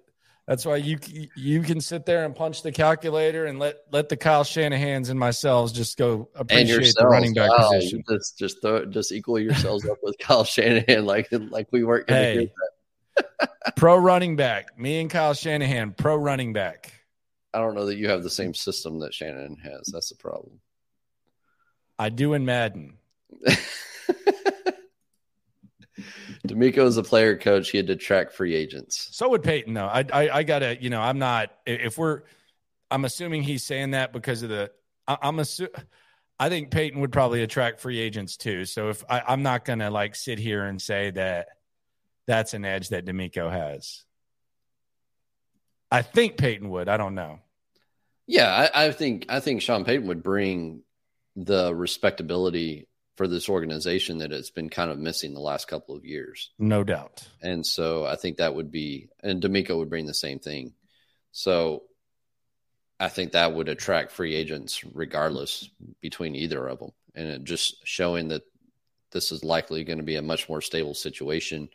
that's why you you can sit there and punch the calculator and let let the Kyle Shanahan's and myself just go appreciate the running back wow, position. Just just throw, just equal yourselves up with Kyle <laughs> Shanahan like like we weren't going to hey, that. Pro running back, me and Kyle Shanahan, pro running back. I don't know that you have the same system that Shanahan has. That's the problem. I do in Madden. <laughs> DeMeco is a player coach. He had to track free agents. So would Payton, though. I, I, I gotta, you know, I'm not. If we're, I'm assuming he's saying that because of the. I, I'm assuming. I think Payton would probably attract free agents too. So if I, I'm not gonna like sit here and say that that's an edge that DeMeco has. I think Payton would. I don't know. Yeah, I, I think I think Sean Payton would bring the respectability for this organization that it's been kind of missing the last couple of years. No doubt. And so I think that would be, and DeMeco would bring the same thing. So I think that would attract free agents regardless between either of them. And it just showing that this is likely going to be a much more stable situation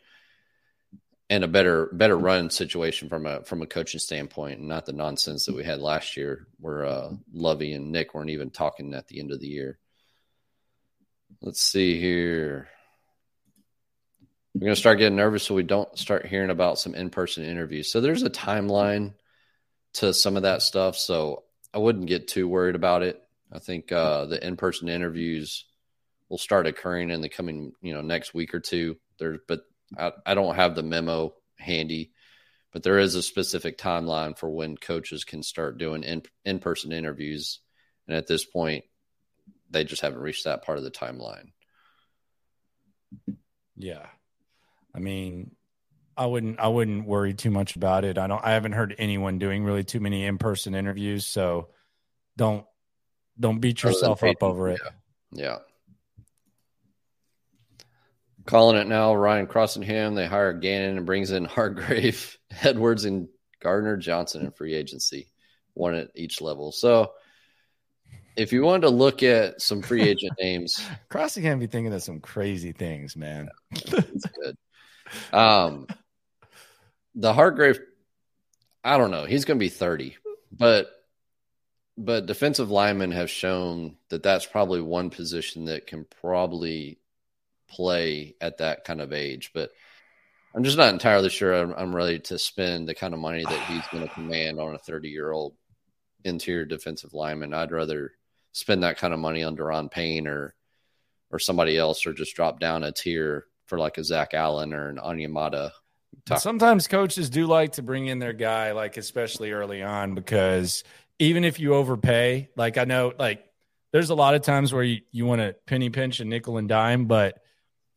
and a better better run situation from a from a coaching standpoint, and not the nonsense that we had last year where uh, Lovie and Nick weren't even talking at the end of the year. Let's see here. We're going to start getting nervous so we don't start hearing about some in person interviews. So there's a timeline to some of that stuff. So I wouldn't get too worried about it. I think uh, the in person interviews will start occurring in the coming, you know, next week or two. There, but I, I don't have the memo handy, but there is a specific timeline for when coaches can start doing in in person interviews. And at this point, they just haven't reached that part of the timeline. Yeah. I mean, I wouldn't I wouldn't worry too much about it. I don't I haven't heard anyone doing really too many in-person interviews, so don't don't beat yourself up over it. Yeah. yeah. Calling it now, Ryan Crossingham. They hire Gannon and brings in <laughs> Hargrave, Edwards, and Gardner Johnson in free agency, one at each level. So if you wanted to look at some free agent <laughs> names, Crossing can be thinking of some crazy things, man. It's good. Um, the Hargrave, I don't know. He's going to be 30, but but defensive linemen have shown that that's probably one position that can probably play at that kind of age. But I'm just not entirely sure I'm, I'm ready to spend the kind of money that he's going <sighs> to command on a 30 year old interior defensive lineman. I'd rather spend that kind of money on Daron Payne or or somebody else, or just drop down a tier for like a Zach Allen or an Onyemata. Sometimes coaches do like to bring in their guy, like especially early on, because even if you overpay, like I know, like there's a lot of times where you, you want to penny pinch a nickel and dime, but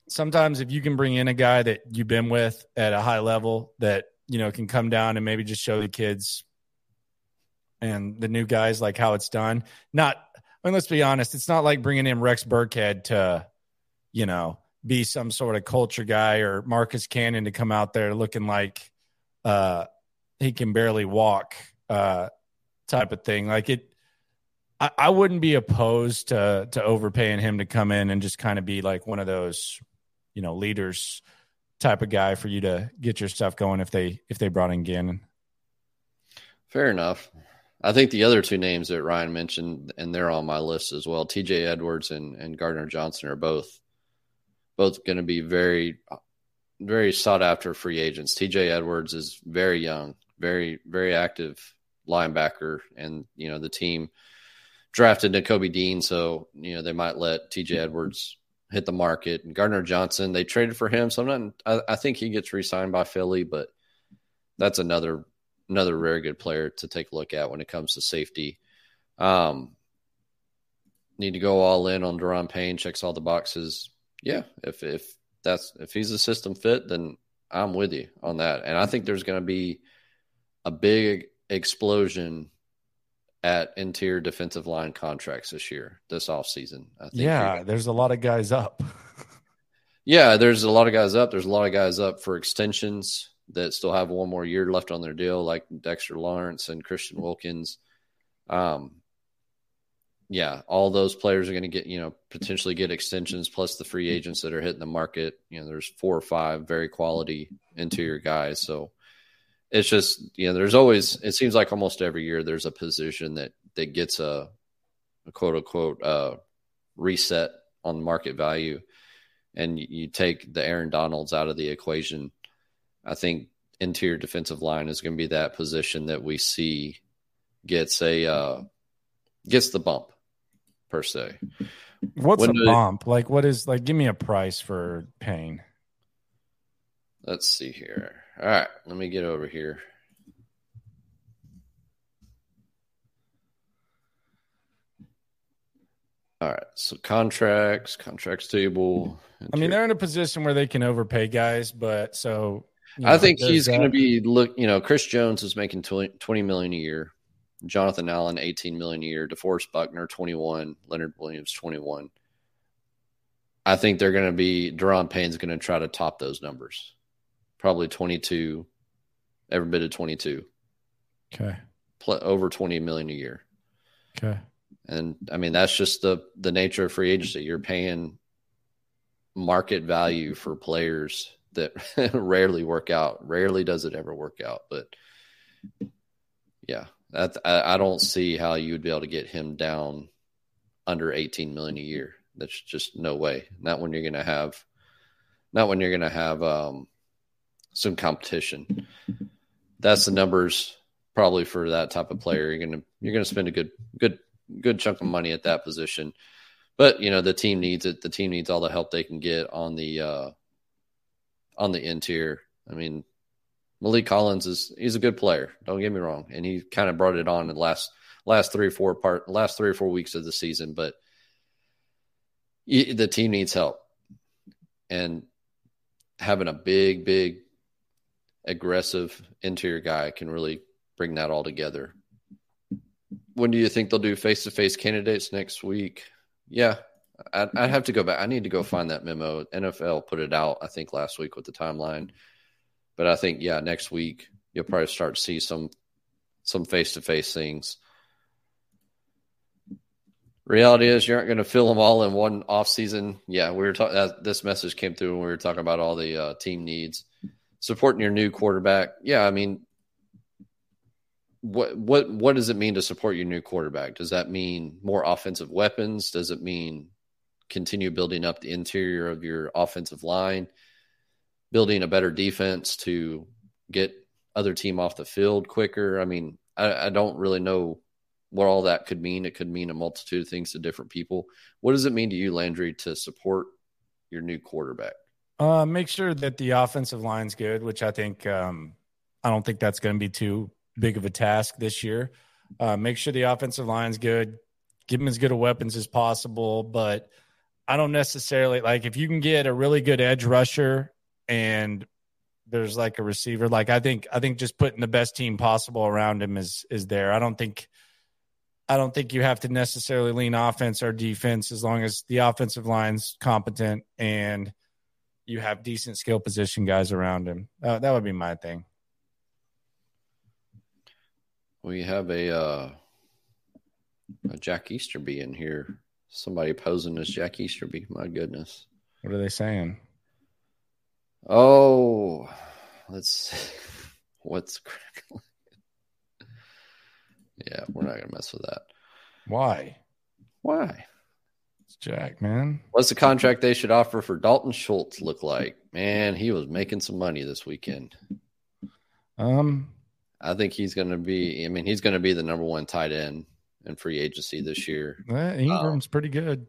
sometimes if you can bring in a guy that you've been with at a high level that you know can come down and maybe just show the kids and the new guys like how it's done. Not I mean, let's be honest. It's not like bringing in Rex Burkhead to, you know, be some sort of culture guy or Marcus Cannon to come out there looking like uh, he can barely walk uh, type of thing. Like it, I, I wouldn't be opposed to to overpaying him to come in and just kind of be like one of those, you know, leaders type of guy for you to get your stuff going if they if they brought in Gannon. Fair enough. I think the other two names that Ryan mentioned, and they're on my list as well. T.J. Edwards and, and Gardner Johnson are both both going to be very very sought after free agents. T.J. Edwards is very young, very very active linebacker, and you know the team drafted Nakobe Dean, so you know they might let T.J. Edwards hit the market. And Gardner Johnson, they traded for him, so I'm not. I, I think he gets re-signed by Philly, but that's another another very good player to take a look at when it comes to safety. Um, need to go all in on Daron Payne, checks all the boxes. Yeah, if if that's if he's a system fit, then I'm with you on that. And I think there's going to be a big explosion at interior defensive line contracts this year, this offseason. I think yeah, there's a lot of guys up. <laughs> Yeah, there's a lot of guys up. There's a lot of guys up for extensions that still have one more year left on their deal, like Dexter Lawrence and Christian Wilkins. Um, yeah, all those players are going to get, you know, potentially get extensions plus the free agents that are hitting the market. You know, there's four or five very quality interior guys. So it's just, you know, there's always, it seems like almost every year there's a position that, that gets a, a quote unquote, uh, reset on market value. And you take the Aaron Donalds out of the equation. I think interior defensive line is going to be that position that we see gets a, uh, gets the bump per se. What's when a bump? Like, what is like? Give me a price for Payne. Let's see here. All right, let me get over here. All right, so contracts, contracts table. I mean, they're in a position where they can overpay guys, but so you know, I think he's going to be look. You know, Chris Jones is making 20, 20 million a year. Jonathan Allen, 18 million a year, DeForest Buckner, 21, Leonard Williams, 21. I think they're going to be Daron Payne's going to try to top those numbers. Probably 22, every bit of 22. Okay. Play, over 20 million a year. Okay. And I mean that's just the the nature of free agency. You're paying market value for players that <laughs> rarely work out. Rarely does it ever work out, but yeah, that, I, I don't see how you would be able to get him down under 18 million a year. That's just no way. Not when you're going to have, not when you're going to have um, some competition. That's the numbers probably for that type of player. You're gonna you're gonna spend a good good good chunk of money at that position. But you know the team needs it. The team needs all the help they can get on the uh, on the interior. I mean, Maliek Collins is he's a good player. Don't get me wrong, and he kind of brought it on in the last last three or four part last three or four weeks of the season. But the team needs help, and having a big, big, aggressive interior guy can really bring that all together. When do you think they'll do face to face candidates next week? Yeah, I'd, I'd, have to go back. I need to go find that memo. NFL put it out, I think, last week with the timeline. But I think yeah, next week you'll probably start to see some some face to face things. Reality is you aren't going to fill them all in one off season. Yeah, we were talking. This message came through when we were talking about all the uh, team needs, supporting your new quarterback. Yeah, I mean, what what what does it mean to support your new quarterback? Does that mean more offensive weapons? Does it mean continue building up the interior of your offensive line? building a better defense to get other team off the field quicker. I mean, I, I, don't really know what all that could mean. It could mean a multitude of things to different people. What does it mean to you, Landry, to support your new quarterback? Uh, make sure that the offensive line's good, which I think um, I don't think that's going to be too big of a task this year. Uh, make sure the offensive line's good. Give them as good a weapons as possible, but I don't necessarily like if you can get a really good edge rusher and there's like a receiver. Like I think I think just putting the best team possible around him is is there. I don't think I don't think you have to necessarily lean offense or defense as long as the offensive line's competent and you have decent skill position guys around him. Uh, that would be my thing. We have a uh, a Jack Easterby in here. Somebody posing as Jack Easterby. My goodness. What are they saying? Oh, let's see. <laughs> what's crackling. yeah, we're not gonna mess with that. Why? Why? Jack, man. What's the contract they should offer for Dalton Schultz look like? Man, he was making some money this weekend. Um, I think he's gonna be. I mean, he's gonna be the number one tight end in free agency this year. Ingram's um, pretty good.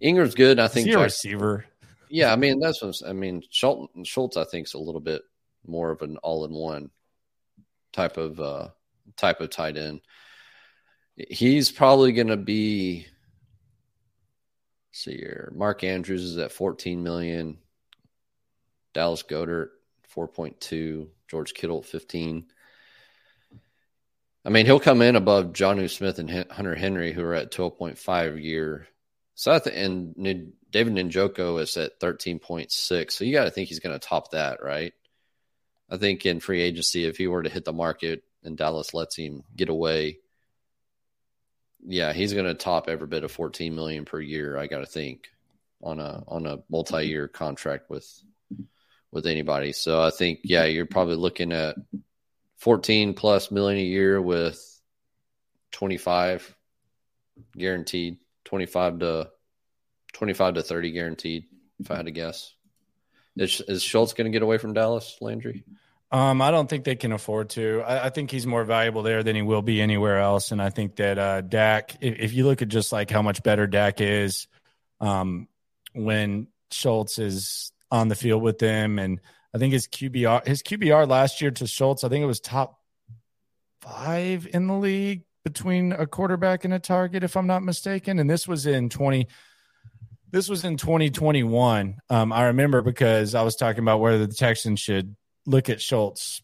Ingram's good. I think a receiver. Yeah, I mean that's what I mean. Schultz, Schultz, I think, is a little bit more of an all-in-one type of uh, type of tight end. He's probably going to be. See here, Mark Andrews is at 14 million. Dallas Goedert 4.2. George Kittle 15. I mean, he'll come in above Jonnu Smith and Hunter Henry, who are at 12.5 year So and David Njoku is at 13.6. So you got to think he's going to top that, right? I think in free agency, if he were to hit the market and Dallas lets him get away, yeah, he's going to top every bit of 14 million per year. I got to think on a on a multi year contract with with anybody. So I think yeah, you're probably looking at 14 plus million a year with 25 guaranteed, 25 to 25 to 30 guaranteed if I had to guess. Is, is Schultz going to get away from Dallas, Landry? Um, I don't think they can afford to. I, I, think he's more valuable there than he will be anywhere else. And I think that uh, Dak, if, if, you look at just like how much better Dak is um, when Schultz is on the field with them, and I think his QBR, his QBR last year to Schultz, I think it was top five in the league between a quarterback and a target, if I'm not mistaken. And this was in 20- this was in 2021. Um, I remember because I was talking about whether the Texans should look at Schultz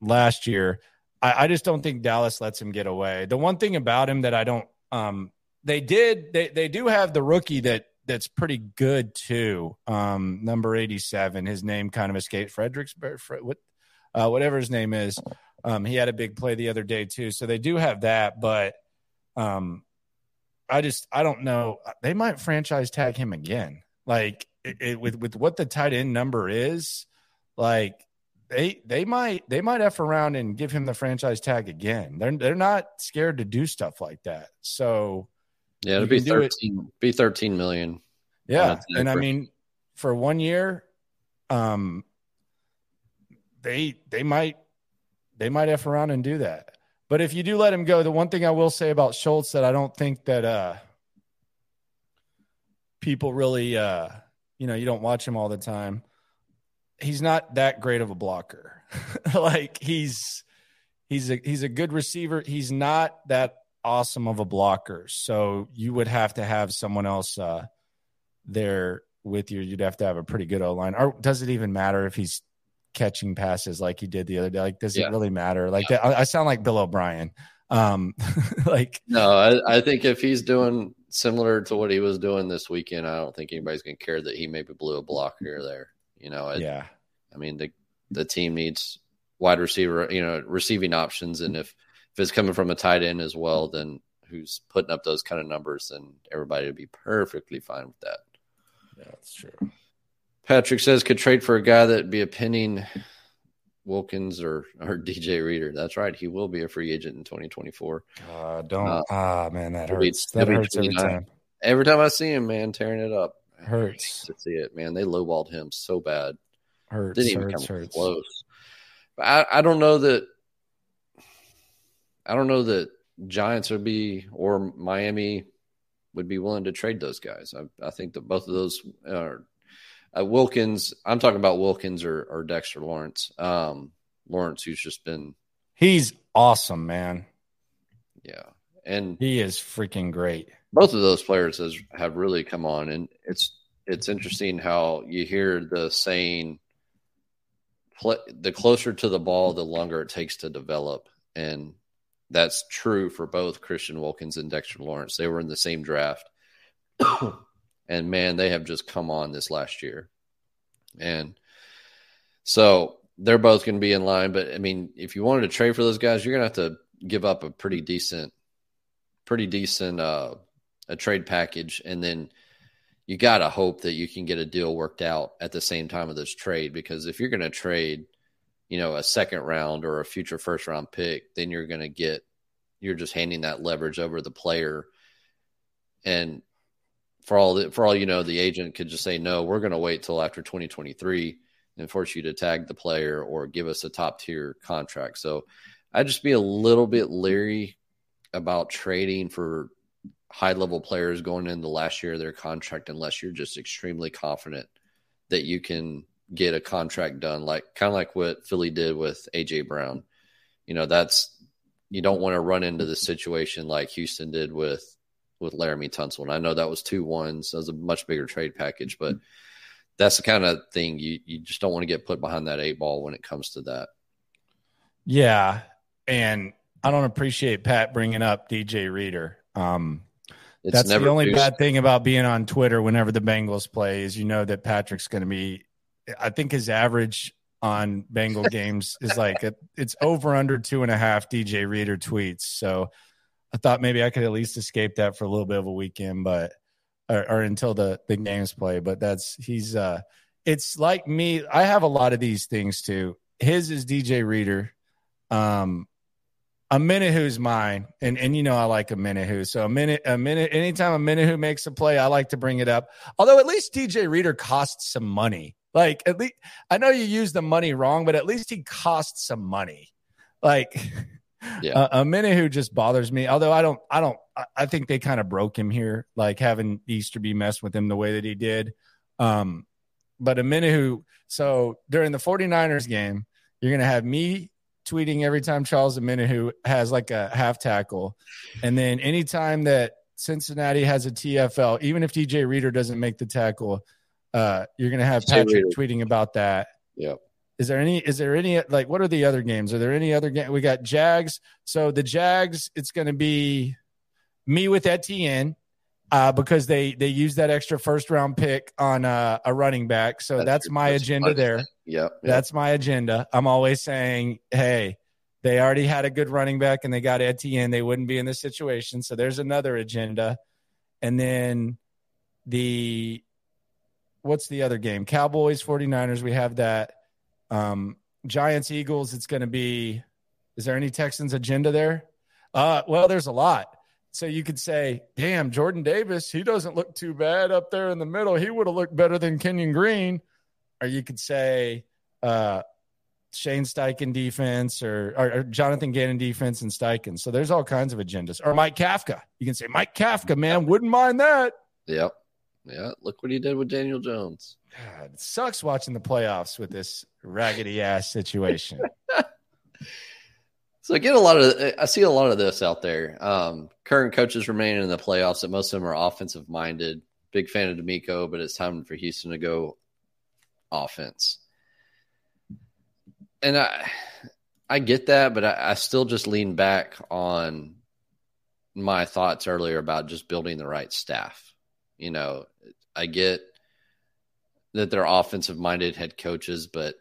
last year. I, I, just don't think Dallas lets him get away. The one thing about him that I don't, um, they did, they they do have the rookie that that's pretty good too. Um, number 87, his name kind of escaped Fredericks, what, uh, whatever his name is. Um, he had a big play the other day too. So they do have that, but um, I just I don't know. They might franchise tag him again. Like it, it, with with what the tight end number is, like they they might they might f around and give him the franchise tag again. They're they're not scared to do stuff like that. So yeah, it'll be thirteen it. be thirteen million. Yeah, and I mean for one year, um, they they might they might f around and do that. But if you do let him go, the one thing I will say about Schultz that I don't think that uh, people really, uh, you know, you don't watch him all the time. He's not that great of a blocker. <laughs> like he's he's a he's a good receiver. He's not that awesome of a blocker. So you would have to have someone else uh, there with you. You'd have to have a pretty good O line. Or does it even matter if he's catching passes like he did the other day. Like, does yeah. it really matter? Like, yeah. that, I, sound like Bill O'Brien. Um, <laughs> like, no, I, I, think if he's doing similar to what he was doing this weekend, I don't think anybody's going to care that he maybe blew a block here or there. You know, it, yeah. I mean, the the team needs wide receiver, you know, receiving options, and if if it's coming from a tight end as well, then who's putting up those kind of numbers, then everybody would be perfectly fine with that. Yeah, that's true. Patrick says could trade for a guy that'd be a pinning Wilkins or or DJ Reader. That's right. He will be a free agent in 2024. Uh, don't uh, ah man, that hurts. Be, that hurts every time. Every time I see him, man, tearing it up. Hurts to see it, man. They lowballed him so bad. Hurts. Didn't even hurts, come hurts. close. But I, I don't know that. I don't know that Giants would be or Miami would be willing to trade those guys. I, I think that both of those are uh, Wilkins, I'm talking about Wilkins or, or Dexter Lawrence. Um, Lawrence, who's just been. He's awesome, man. Yeah. And he is freaking great. Both of those players has, have really come on. And it's, it's interesting how you hear the saying, the closer to the ball, the longer it takes to develop. And that's true for both Christian Wilkins and Dexter Lawrence. They were in the same draft. <coughs> And man, they have just come on this last year. And so they're both going to be in line. But I mean, if you wanted to trade for those guys, you're going to have to give up a pretty decent, pretty decent uh, a trade package, and then you got to hope that you can get a deal worked out at the same time of this trade. Because if you're going to trade, you know, a second round or a future first round pick, then you're going to get you're just handing that leverage over the player, and for all the, for all you know, the agent could just say no. We're going to wait till after 2023 and force you to tag the player or give us a top tier contract. So I'd just be a little bit leery about trading for high level players going in the last year of their contract unless you're just extremely confident that you can get a contract done like kind of like what Philly did with AJ Brown. You know, that's you don't want to run into the situation like Houston did with with Laremy Tunsil. And I know that was two ones. That was a much bigger trade package, but that's the kind of thing you, you just don't want to get put behind that eight ball when it comes to that. Yeah. And I don't appreciate Pat bringing up DJ Reader. Um, It's That's the only bad thing about being on Twitter whenever the Bengals play is you know that Patrick's going to be. I think his average on Bengal <laughs> games is like a, it's over under two and a half DJ Reader tweets. So I thought maybe I could at least escape that for a little bit of a weekend, but or, or until the the games play. But that's he's uh, it's like me. I have a lot of these things too. His is DJ Reader. Um, Omenihu's mine, and and you know I like Omenihu. So a minute, a minute. Anytime Omenihu makes a play, I like to bring it up. Although at least DJ Reader costs some money. Like at least I know you use the money wrong, but at least he costs some money. Like <laughs> Yeah. a, Omenihu just bothers me. Although I don't, I don't, I- think they kind of broke him here, like having Easterby mess with him the way that he did. Um, but Omenihu, so during the 49ers game, you're going to have me tweeting every time Charles Omenihu has like a half tackle. And then anytime that Cincinnati has a TFL, even if DJ Reader doesn't make the tackle, uh, you're going to have Patrick tweeting about that. Yep. Is there any? Is there any? Like, what are the other games? Are there any other game? We got Jags. So the Jags, it's going to be me with Etienne uh, because they they use that extra first round pick on uh, a running back. So that's, your- my that's agenda there. Yep. yep. That's my agenda. I'm always saying, hey, they already had a good running back and they got Etienne. They wouldn't be in this situation. So there's another agenda. And then the what's the other game? Cowboys, 49ers. We have that. Um, Giants, Eagles. It's going to be. Is there any Texans agenda there? Uh, well, there's a lot. So you could say, damn, Jordan Davis, he doesn't look too bad up there in the middle. He would have looked better than Kenyon Green. Or you could say, uh, Shane Steichen defense or, or, or Jonathan Gannon defense and Steichen. So there's all kinds of agendas. Or Mike Kafka. You can say, Mike Kafka, man, wouldn't mind that. Yep. Yeah. Look what he did with Daniel Jones. God, it sucks watching the playoffs with this raggedy ass situation. <laughs> So I get a lot of I see a lot of this out there. Um, current coaches remaining in the playoffs. That most of them are offensive minded. Big fan of DeMeco, but it's time for Houston to go offense. And I I get that, but I, I still just lean back on my thoughts earlier about just building the right staff. You know, I get that they're offensive minded head coaches, but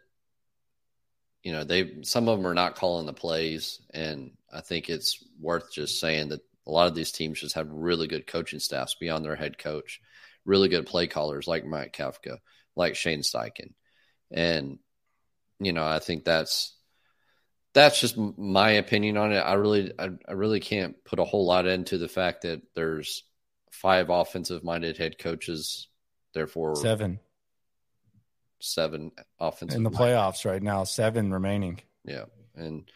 you know they some of them are not calling the plays and i think it's worth just saying that a lot of these teams just have really good coaching staffs beyond their head coach really good play callers like mike kafka like shane steichen. And you know i think that's that's just my opinion on it. I really I, I really can't put a whole lot into the fact that there's five offensive minded head coaches therefore Seven seven offensive in the playoffs right now, seven remaining. Yeah, and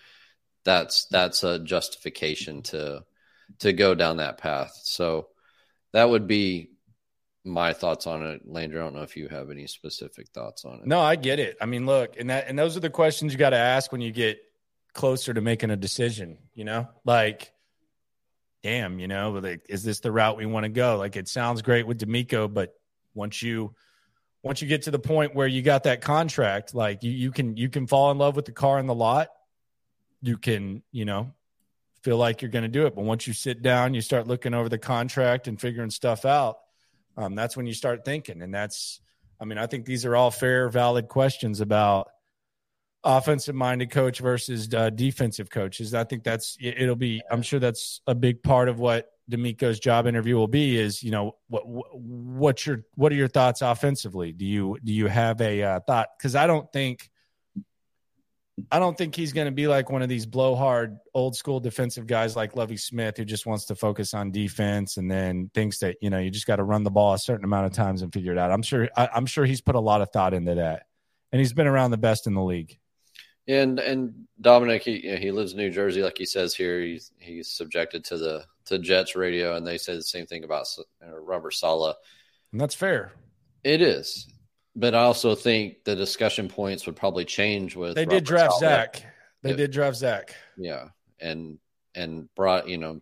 that's that's a justification to to go down that path. So that would be my thoughts on it, Landry. I don't know if you have any specific thoughts on it. No, I get it. I mean, look, and that and those are the questions you got to ask when you get closer to making a decision. You know, like, damn, you know, like, is this the route we want to go? Like, it sounds great with DeMeco, but once you once you get to the point where you got that contract, like you you can you can fall in love with the car in the lot. You can, you know, feel like you're going to do it, but once you sit down, you start looking over the contract and figuring stuff out. Um, that's when you start thinking, and that's I mean, I think these are all fair, valid questions about offensive minded coach versus uh, defensive coaches. I think that's it- it'll be. I'm sure that's a big part of what DeMeco's job interview will be. Is you know what what's your what are your thoughts offensively? Do you do you have a uh, thought? Because I don't think. I don't think he's going to be like one of these blowhard old school defensive guys like Lovie Smith who just wants to focus on defense and then thinks that you know you just got to run the ball a certain amount of times and figure it out. I'm sure I, I'm sure he's put a lot of thought into that, and he's been around the best in the league. And and Dominic, he you know, he lives in New Jersey, like he says here. He's he's subjected to the to Jets radio, and they say the same thing about uh, Robert Saleh. And that's fair. It is, but I also think the discussion points would probably change with. They Robert did draft Saleh. Zach. They Yeah. did draft Zach. Yeah, and and brought you know,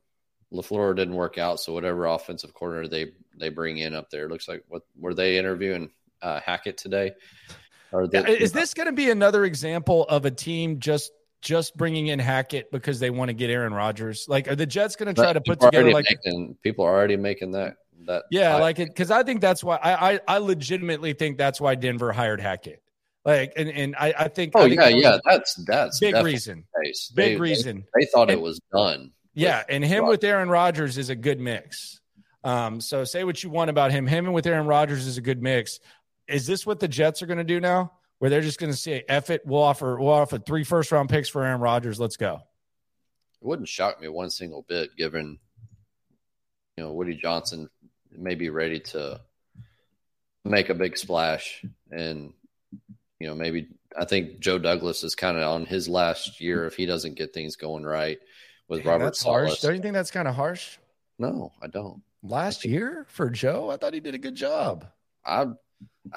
Lafleur didn't work out, so whatever offensive coordinator they they bring in up there looks like what were they interviewing uh, Hackett today? The, Is this going to be another example of a team just just bringing in Hackett because they want to get Aaron Rodgers? Like, are the Jets going to try to put together like making, people are already making that that? Yeah, like it because I think that's why I, I I legitimately think that's why Denver hired Hackett. Like, and and I I think oh I think yeah yeah that's that's big reason big they, reason they, they thought and, it was done. Yeah, and him Rodgers. with Aaron Rodgers is a good mix. Um, so say what you want about him. Him and with Aaron Rodgers is a good mix. Is this what the Jets are going to do now? Where they're just going to say, "Eff it, we'll offer we'll offer three first round picks for Aaron Rodgers. Let's go." It wouldn't shock me one single bit, given you know Woody Johnson may be ready to make a big splash, and you know maybe I think Joe Douglas is kind of on his last year if he doesn't get things going right with Robert. That's harsh. Don't you think that's kind of harsh? No, I don't. Last year for Joe, I thought he did a good job. I I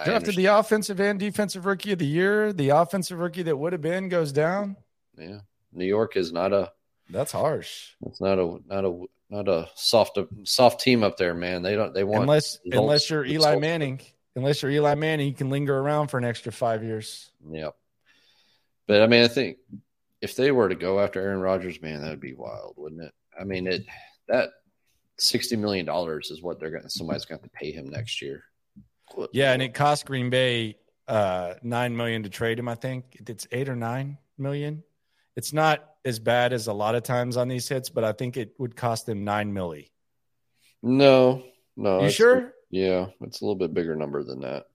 drafted the offensive and defensive rookie of the year. The offensive rookie that would have been goes down. Yeah, New York is not a. That's harsh. It's not a not a not a soft soft team up there, man. They don't they want unless results, unless you're Eli results. Manning. Unless you're Eli Manning, you can linger around for an extra five years. Yep. But I mean, I think if they were to go after Aaron Rodgers, man, that would be wild, wouldn't it? I mean, it that sixty million dollars is what they're going. Somebody's going to pay him next year. Yeah, and it cost Green Bay uh, nine million to trade him. I think it's eight or nine million. It's not as bad as a lot of times on these hits, but I think it would cost them nine milli. No, no. You sure? Yeah, it's a little bit bigger number than that.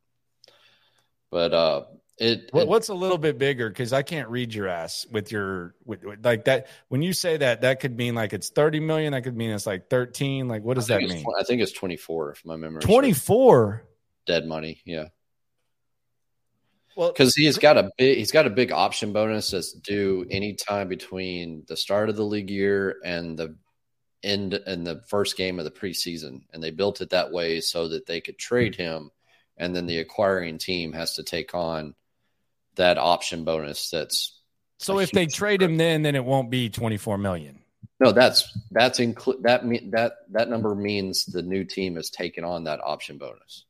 But uh it, it what's a little bit bigger because I can't read your ass with your with, with, like that. When you say that, that could mean like it's thirty million. That could mean it's like thirteen. Like what does that mean? I think it's twenty four. If my memory twenty four dead money. Yeah. Well, because he's got a big he's got a big option bonus that's due anytime between the start of the league year and the end and the first game of the preseason, and they built it that way so that they could trade him, and then the acquiring team has to take on that option bonus. That's so if they trade him, then then it won't be twenty four million. No, that's that's include that mean that that number means the new team has taken on that option bonus.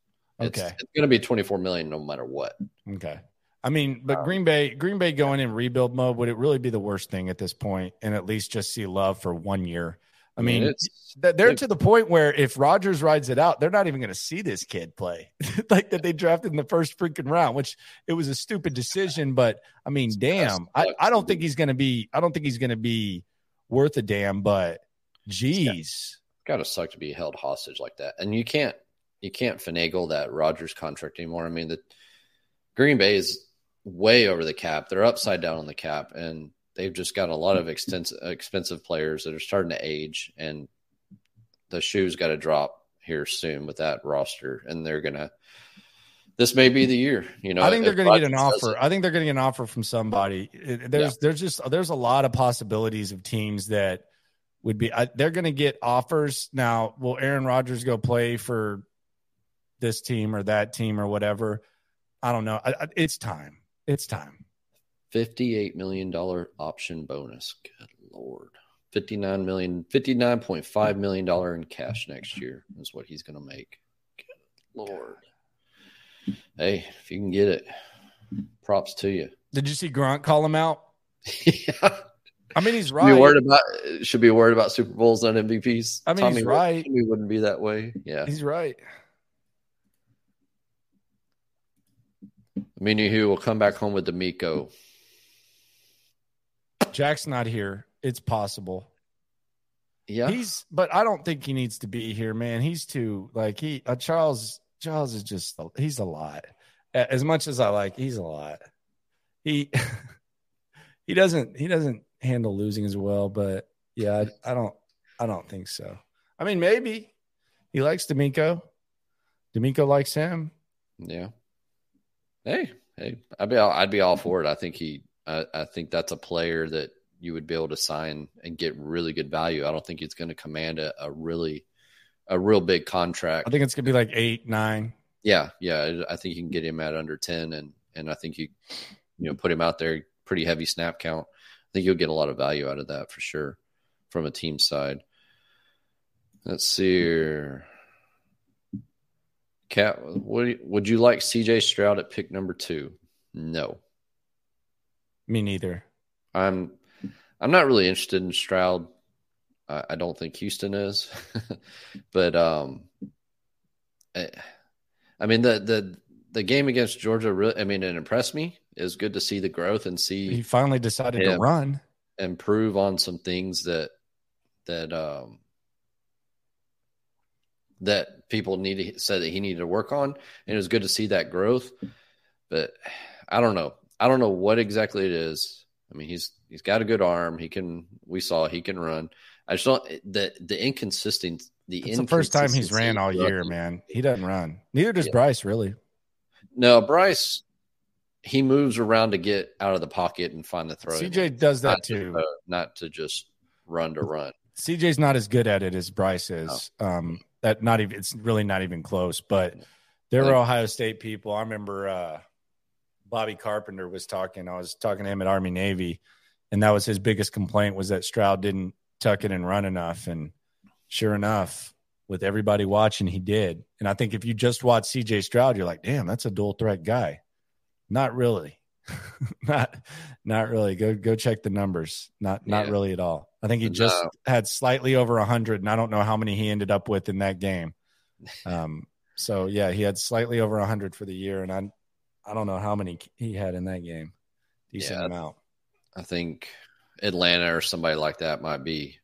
Okay. It's, it's going to be 24 million no matter what. Okay. I mean, but um, Green Bay, Green Bay going in rebuild mode, would it really be the worst thing at this point and at least just see love for one year? I mean, they're to the point where if Rodgers rides it out, they're not even going to see this kid play <laughs> like that they drafted in the first freaking round, which it was a stupid decision. But I mean, damn, I, I don't think he's going to be, I don't think he's going to be worth a damn, but geez. Got to suck to be held hostage like that. And you can't, you can't finagle that Rodgers contract anymore. I mean, the Green Bay is way over the cap. They're upside down on the cap, and they've just got a lot of extensive, expensive players that are starting to age, and the shoes got to drop here soon with that roster, and they're gonna. This may be the year, you know. I think they're going to get an offer. I think they're going to get an offer from somebody. There's, yeah. there's just, there's a lot of possibilities of teams that would be. they're going to get offers now. Will Aaron Rodgers go play for this team or that team or whatever. I don't know. I, I, it's time. It's time. $58 million option bonus. Good Lord. 59 million, $59.5 million in cash next year is what he's going to make. Good Lord. Hey, if you can get it, props to you. Did you see Grant call him out? yeah. <laughs> I mean, he's right. Should be worried about should be worried about Super Bowls and MVPs. I mean, Tommy he's right. We wouldn't be that way. Yeah, he's right. Omenihu will come back home with DeMeco. Jack's not here. It's possible. Yeah. He's but I don't think he needs to be here, man. He's too like he uh, Charles Charles is just he's a lot. As much as I like, he's a lot. He <laughs> he doesn't he doesn't handle losing as well, but yeah, I, I don't I don't think so. I mean, maybe he likes DeMeco. DeMeco likes him. Yeah. Hey, hey, I'd be all, I'd be all for it. I think he, I, I think that's a player that you would be able to sign and get really good value. I don't think he's going to command a, a really, a real big contract. I think it's going to be like eight, nine. Yeah, yeah. I think you can get him at under ten, and and I think you, you know, put him out there pretty heavy snap count. I think you'll get a lot of value out of that for sure from a team side. Let's see here. Cat, would would you like CJ Stroud at pick number two? No. Me neither. I'm I'm not really interested in Stroud. I, I don't think Houston is, <laughs> but um, I, I mean the the the game against Georgia. Really, I mean, it impressed me. It was good to see the growth and see he finally decided to run, improve on some things that that um that people need to said that he needed to work on, and it was good to see that growth. But I don't know. I don't know what exactly it is. I mean, he's he's got a good arm. He can. We saw he can run. I just don't the the inconsistent. The it's the first time he's ran all year, man. He doesn't run. Neither does yeah. Bryce, really. No, Bryce. He moves around to get out of the pocket and find the throw. CJ does that not too. To, uh, not to just run to run. CJ's not as good at it as Bryce is. No. Um, that not even it's really not even close. But there were Ohio State people. I remember uh, Bobby Carpenter was talking. I was talking to him at Army Navy, and that was his biggest complaint was that Stroud didn't tuck it and run enough. And sure enough, with everybody watching, he did. And I think if you just watch CJ Stroud, you're like, damn, that's a dual threat guy. Not really. <laughs> not not really. Go go check the numbers. Not not yeah. really at all. I think he just no. had slightly over hundred, and I don't know how many he ended up with in that game. <laughs> Um, so yeah, he had slightly over hundred for the year, and I I don't know how many he had in that game. Decent yeah, amount. I think Atlanta or somebody like that might be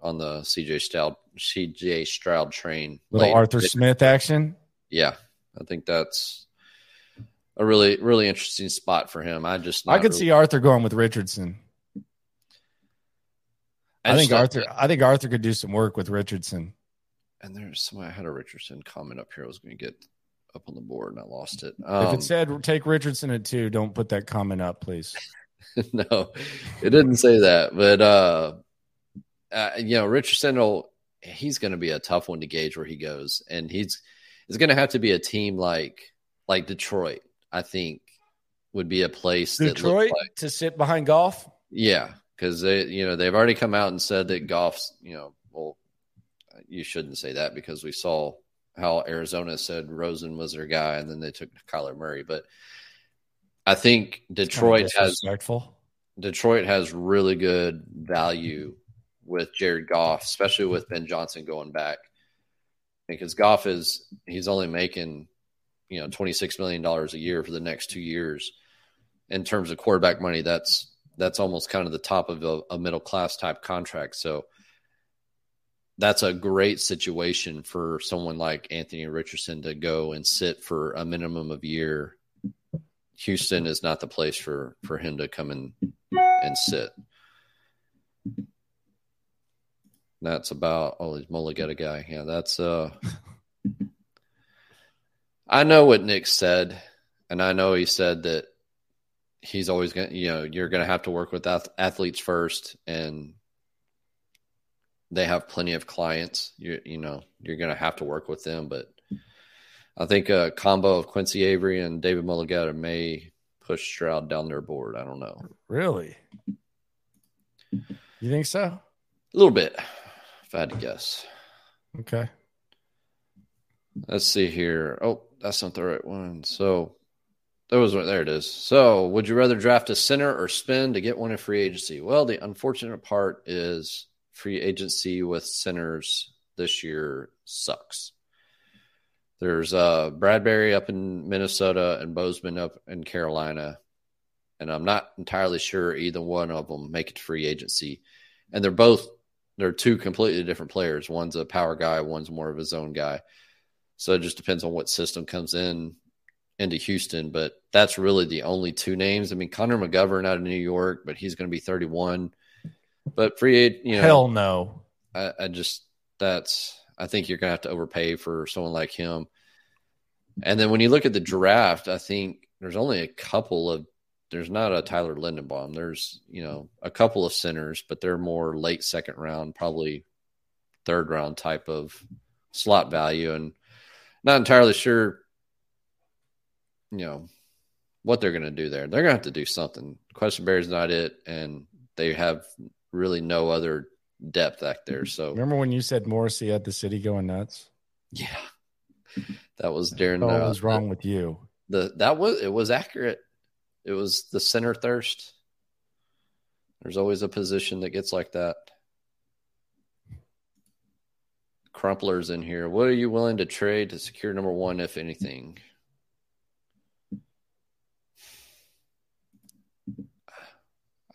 on the CJ Stroud CJ Stroud train. Little later. Arthur Smith action. Yeah, I think that's a really really interesting spot for him. I just I could really... see Arthur going with Richardson. I, I think Arthur. That. I think Arthur could do some work with Richardson. And there's somebody I had a Richardson comment up here. I was going to get up on the board and I lost it. Um, if it um, said take Richardson at two, don't put that comment up, please. <laughs> no, it didn't say that. But uh, uh you know, Richardson will. He's going to be a tough one to gauge where he goes, and he's it's going to have to be a team like like Detroit I think would be a place Detroit like, to sit behind Goff. Yeah, because they you know they've already come out and said that Goff's you know well you shouldn't say that because we saw how Arizona said Rosen was their guy and then they took Kyler Murray, but I think Detroit has Detroit has really good value with Jared Goff, especially with Ben Johnson going back. Because Goff is he's only making you know twenty six million dollars a year for the next two years. In terms of quarterback money, that's that's almost kind of the top of a, a middle class type contract. So that's a great situation for someone like Anthony Richardson to go and sit for a minimum of year. Houston is not the place for for him to come in and sit. That's about oh he's Mulugheta guy. Yeah, that's uh <laughs> I know what Nick said, and I know he said that he's always going to, you know, you're going to have to work with athletes first, and they have plenty of clients. You you know, you're going to have to work with them, but I think a combo of Quincy Avery and David Mulugheta may push Stroud down their board. I don't know. Really? You think so? A little bit, if I had to guess. Okay. Let's see here. Oh, that's not the right one. So that was there it is. So would you rather draft a center or spend to get one in free agency? Well, the unfortunate part is free agency with centers this year sucks. There's uh Bradbury up in Minnesota and Bozeman up in Carolina. And I'm not entirely sure either one of them make it free agency. And they're both they're two completely different players. One's a power guy, one's more of a zone guy. So it just depends on what system comes in into Houston. But that's really the only two names. I mean, Connor McGovern out of New York, but he's going to be 31. But free aid, you know, hell no. I, I just that's I think you're going to have to overpay for someone like him. And then when you look at the draft, I think there's only a couple of there's not a Tyler Linderbaum. There's you know a couple of centers, but they're more late second round, probably third round type of slot value. And not entirely sure, you know, what they're going to do there. They're going to have to do something. Quessenberry is not it, and they have really no other depth back there. So remember when you said Morrissey had the city going nuts? Yeah, <laughs> that was during. What uh, was wrong with you? The that was it was accurate. It was the center thirst. There's always a position that gets like that. Crumpler's in here. What are you willing to trade to secure number one, if anything?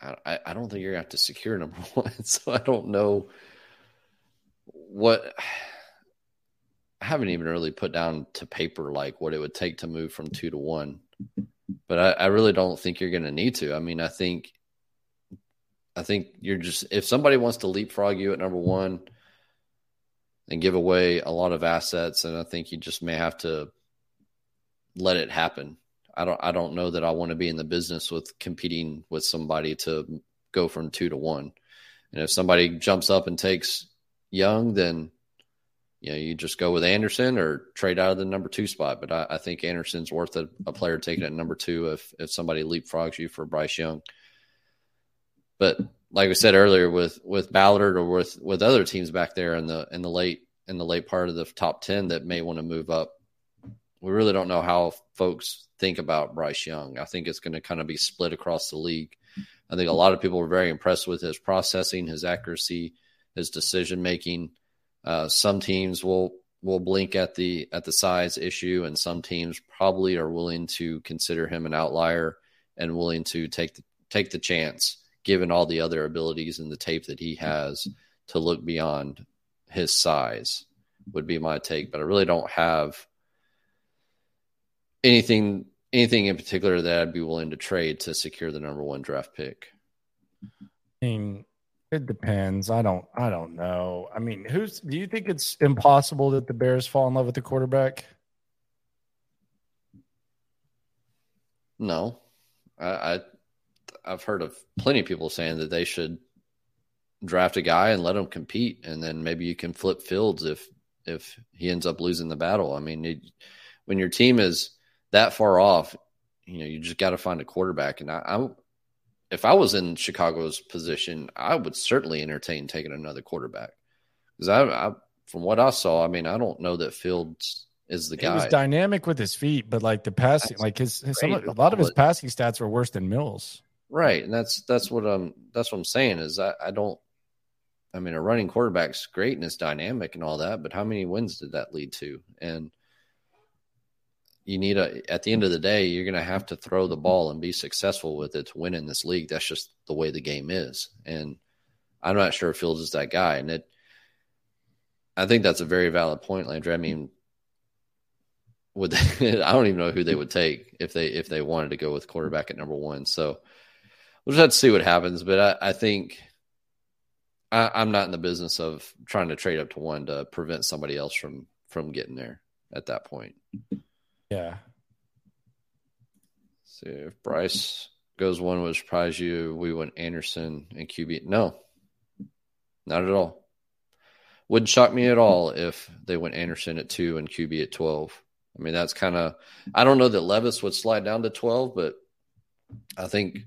I, I don't think you're gonna have to secure number <laughs> one, so I don't know what I haven't even really put down to paper like what it would take to move from two to one. But I, I really don't think you're gonna need to. I mean, I think I think you're just if somebody wants to leapfrog you at number one and give away a lot of assets, and I think you just may have to let it happen. I don't I don't know that I want to be in the business with competing with somebody to go from two to one. And if somebody jumps up and takes Young, then you know you just go with Anderson or trade out of the number two spot. But I, I think Anderson's worth a, a, player taking at number two if if somebody leapfrogs you for Bryce Young. But like I said earlier, with with Ballard or with with other teams back there in the in the late in the late part of the top ten that may want to move up, we really don't know how folks think about Bryce Young. I think it's going to kind of be split across the league. I think a lot of people were very impressed with his processing, his accuracy, his decision making. Uh, some teams will will blink at the at the size issue, and some teams probably are willing to consider him an outlier and willing to take the, take the chance, given all the other abilities and the tape that he has, to look beyond his size. Would be my take, but I really don't have anything anything in particular that I'd be willing to trade to secure the number one draft pick? I mean, it depends. I don't. I don't know. I mean, who's? Do you think it's impossible that the Bears fall in love with the quarterback? No, I, I I've heard of plenty of people saying that they should draft a guy and let him compete, and then maybe you can flip Fields if if he ends up losing the battle. I mean, it, when your team is that far off, you know, you just got to find a quarterback. And I, I'm, if I was in Chicago's position, I would certainly entertain taking another quarterback because I, I, from what I saw, I mean, I don't know that Fields is the guy. He was dynamic with his feet, but like the passing, that's like his, his some, a lot of his passing stats were worse than Mills. Right, and that's that's what I'm that's what I'm saying is I, I don't. I mean, a running quarterback's great and it's dynamic and all that, but how many wins did that lead to? And you need a at the end of the day you're going to have to throw the ball and be successful with it to win in this league. That's just the way the game is. And i'm not sure if fields is that guy. And it i think that's a very valid point landry. I mean would they, <laughs> i don't even know who they would take if they if they wanted to go with quarterback at number one. So we'll just have to see what happens. But i, I think I, i'm not in the business of trying to trade up to one to prevent somebody else from from getting there at that point yeah. See if Bryce goes one would surprise you. We went Anderson and QB. No, not at all. Wouldn't shock me at all if they went Anderson at two and QB at twelve. I mean, that's kind of. I don't know that Levis would slide down to twelve, but I think,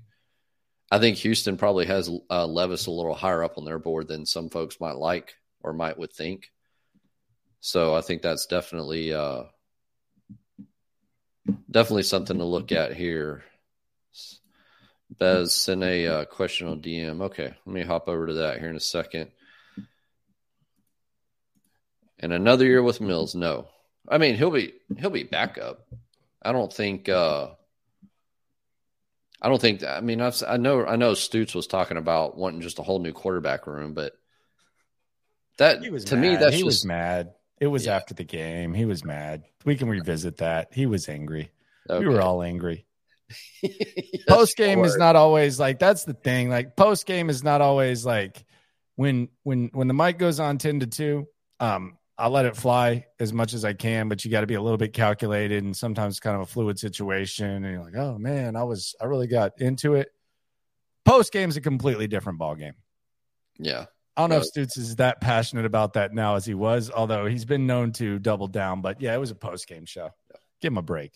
I think Houston probably has uh, Levis a little higher up on their board than some folks might like or might would think. So I think that's definitely uh, definitely something to look at here. Bez sent a uh, question on DM. Okay, let me hop over to that here in a second. And another year with Mills, no. I mean, he'll be he'll be backup. I don't think. uh I don't think. I mean, I've, I know I know Stoots was talking about wanting just a whole new quarterback room, but that to mad. me that's he just, was mad. It was yeah. after the game. He was mad. We can revisit that. He was angry. Okay. We were all angry. yes, <laughs> post game is not always like that's the thing. Like post game is not always like when when when the mic goes on 10 to 2, um, I'll let it fly as much as I can, but you got to be a little bit calculated and sometimes kind of a fluid situation. And you're like, oh man, I was I really got into it. Post game is a completely different ball game. Yeah. I don't know if Stoots is that passionate about that now as he was, although he's been known to double down. But yeah, it was a post game show. Give him a break.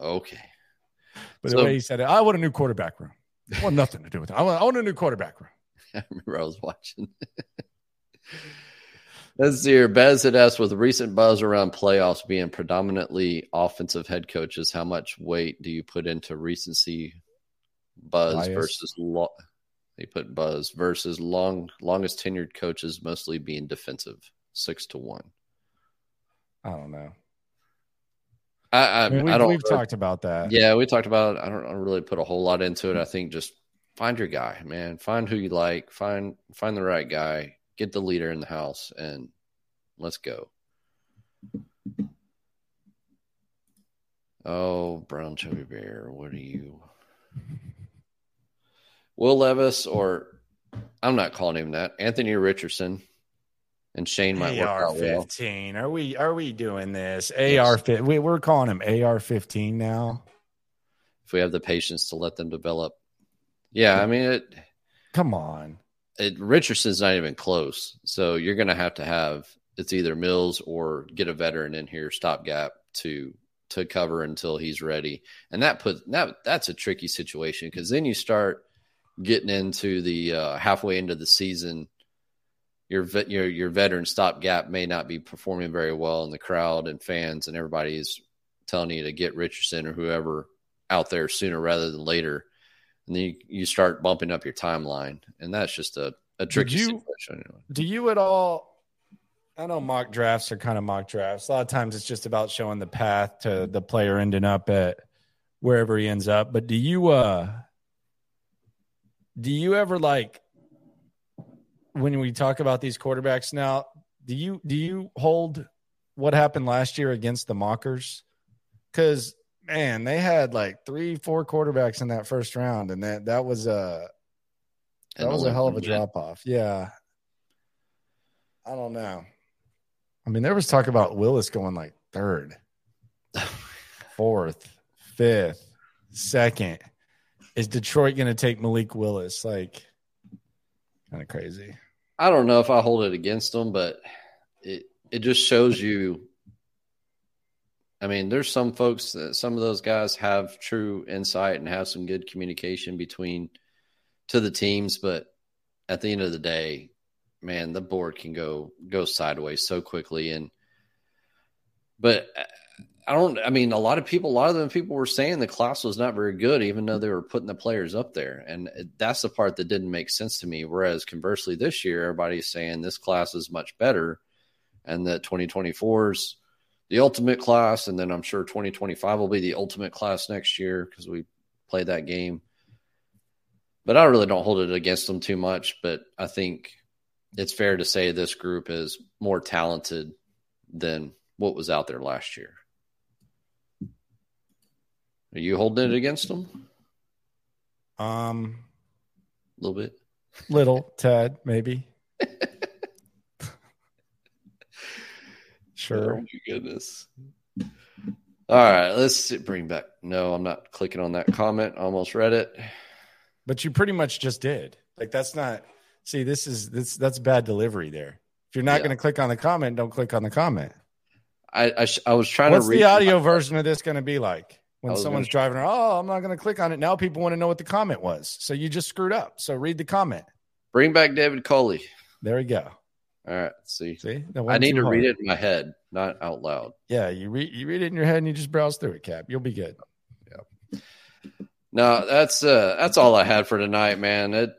Okay. But so, the way he said it, I want a new quarterback room. I want nothing to do with it. I want, I want a new quarterback room. <laughs> I remember I was watching. <laughs> Let's see here. Bez had asked with recent buzz around playoffs being predominantly offensive head coaches, how much weight do you put into recency buzz Bias. versus law? They put Buzz versus long longest tenured coaches mostly being defensive, six to one. I don't know. I I, I mean, we've, I don't. we've talked about that. Yeah, we talked about. It. I don't, I don't really put a whole lot into it. I think just find your guy, man. Find who you like. Find find the right guy. Get the leader in the house, and let's go. Oh, brown chubby bear, what are you? Will Levis or I'm not calling him that. Anthony Richardson and Shane might work AR out well. fifteen. Are we are we doing this? AR fit. We, we're calling him AR fifteen now. if we have the patience to let them develop. Yeah, I mean it. Come on. it Richardson's not even close. So you're going to have to have it's either Mills or get a veteran in here stopgap to to cover until he's ready. And that put that that's a tricky situation because then you start getting into the uh, halfway into the season. Your your your veteran stopgap may not be performing very well in the crowd and fans and everybody is telling you to get Richardson or whoever out there sooner rather than later and then you, you start bumping up your timeline, and that's just a, a tricky you- situation. Do you at all? I know mock drafts are kind of mock drafts. A lot of times it's just about showing the path to the player ending up at wherever he ends up. But do you uh do you ever like when we talk about these quarterbacks now, do you do you hold what happened last year against the mockers? Cuz man, they had like 3 4 quarterbacks in that first round and that that was a that was a hell of a drop off. Yeah. I don't know. I mean, there was talk about Willis going like third, <laughs> fourth, fifth, second. Is Detroit going to take Malik Willis? Like, kind of crazy. I don't know if I hold it against them, but it it just shows you. I mean, there's some folks that some of those guys have true insight and have some good communication between to the teams, but at the end of the day, man, the board can go go sideways so quickly. And but I don't. I mean, a lot of people, a lot of them people were saying the class was not very good, even though they were putting the players up there, and that's the part that didn't make sense to me. Whereas conversely, this year everybody's saying this class is much better, and that 2024 is the ultimate class, and then I'm sure 2025 will be the ultimate class next year because we played that game. But I really don't hold it against them too much. But I think it's fair to say this group is more talented than what was out there last year. Are you holding it against them Um, a little bit? little Ted, maybe. <laughs> Oh sure. my goodness. All right, let's bring back. No, I'm not clicking on that comment. I almost read it. But you pretty much just did. Like, that's not. See, this is this that's bad delivery there. If you're not Yeah. going to click on the comment, don't click on the comment. I I, sh- I was trying What's to What's the audio version of this going to be like? When someone's gonna- driving around, oh, I'm not going to click on it. Now people want to know what the comment was. So you just screwed up. So read the comment. Bring back David Culley. There we go. All right, see. See, I need to hard. read it in my head, not out loud. Yeah, you read you read it in your head and you just browse through it, Cap. You'll be good. Yeah. No, that's uh that's all I had for tonight, man. It,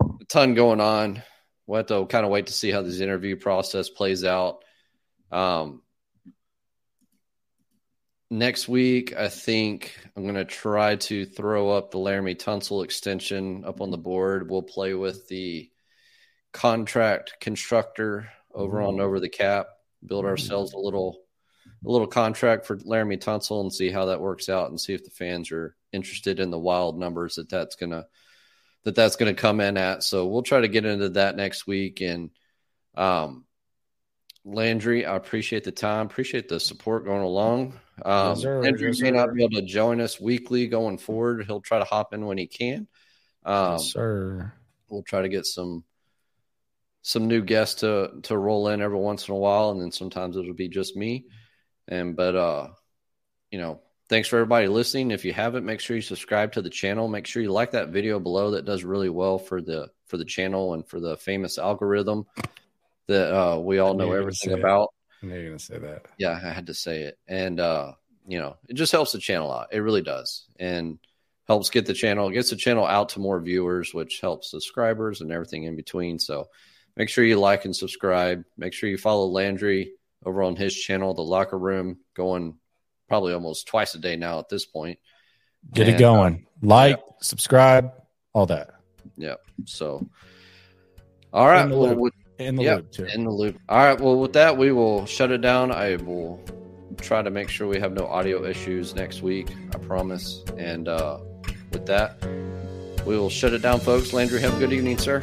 a ton going on. We'll have to kind of wait to see how this interview process plays out. Um, next week, I think I'm going to try to throw up the Laremy Tunsil extension up on the mm-hmm. board. We'll play with the contract constructor over on mm-hmm. over the cap, build Ooh. ourselves a little a little contract for Laremy Tunsil and see how that works out and see if the fans are interested in the wild numbers that that's going to that that's going to come in at. So we'll try to get into that next week. And um, Landry, I appreciate the time, appreciate the support going along. Um, Yes, sir. Landry Yes, may not be able to join us weekly going forward. He'll try to hop in when he can. Um, yes, sir. we'll try to get some some new guests to to roll in every once in a while, and then sometimes it'll be just me. And but uh, you know, thanks for everybody listening. If you haven't, make sure you subscribe to the channel. Make sure you like that video below. That does really well for the for the channel and for the famous algorithm that uh, we all know you were gonna everything about. I knew you were gonna say that. Yeah, I had to say it. And uh, you know, it just helps the channel out. It really does. And helps get the channel, gets the channel out to more viewers, which helps subscribers and everything in between. So make sure you like and subscribe. Make sure you follow Landry over on his channel, The Locker Room, going probably almost twice a day now at this point. Get and, it going. Uh, like, yeah. subscribe, all that. Yeah. So, all right. Well, loop, in the yep, loop too. In the loop. All right. Well, with that, we will shut it down. I will try to make sure we have no audio issues next week. I promise. And uh, with that, we will shut it down, folks. Landry, have a good evening, sir.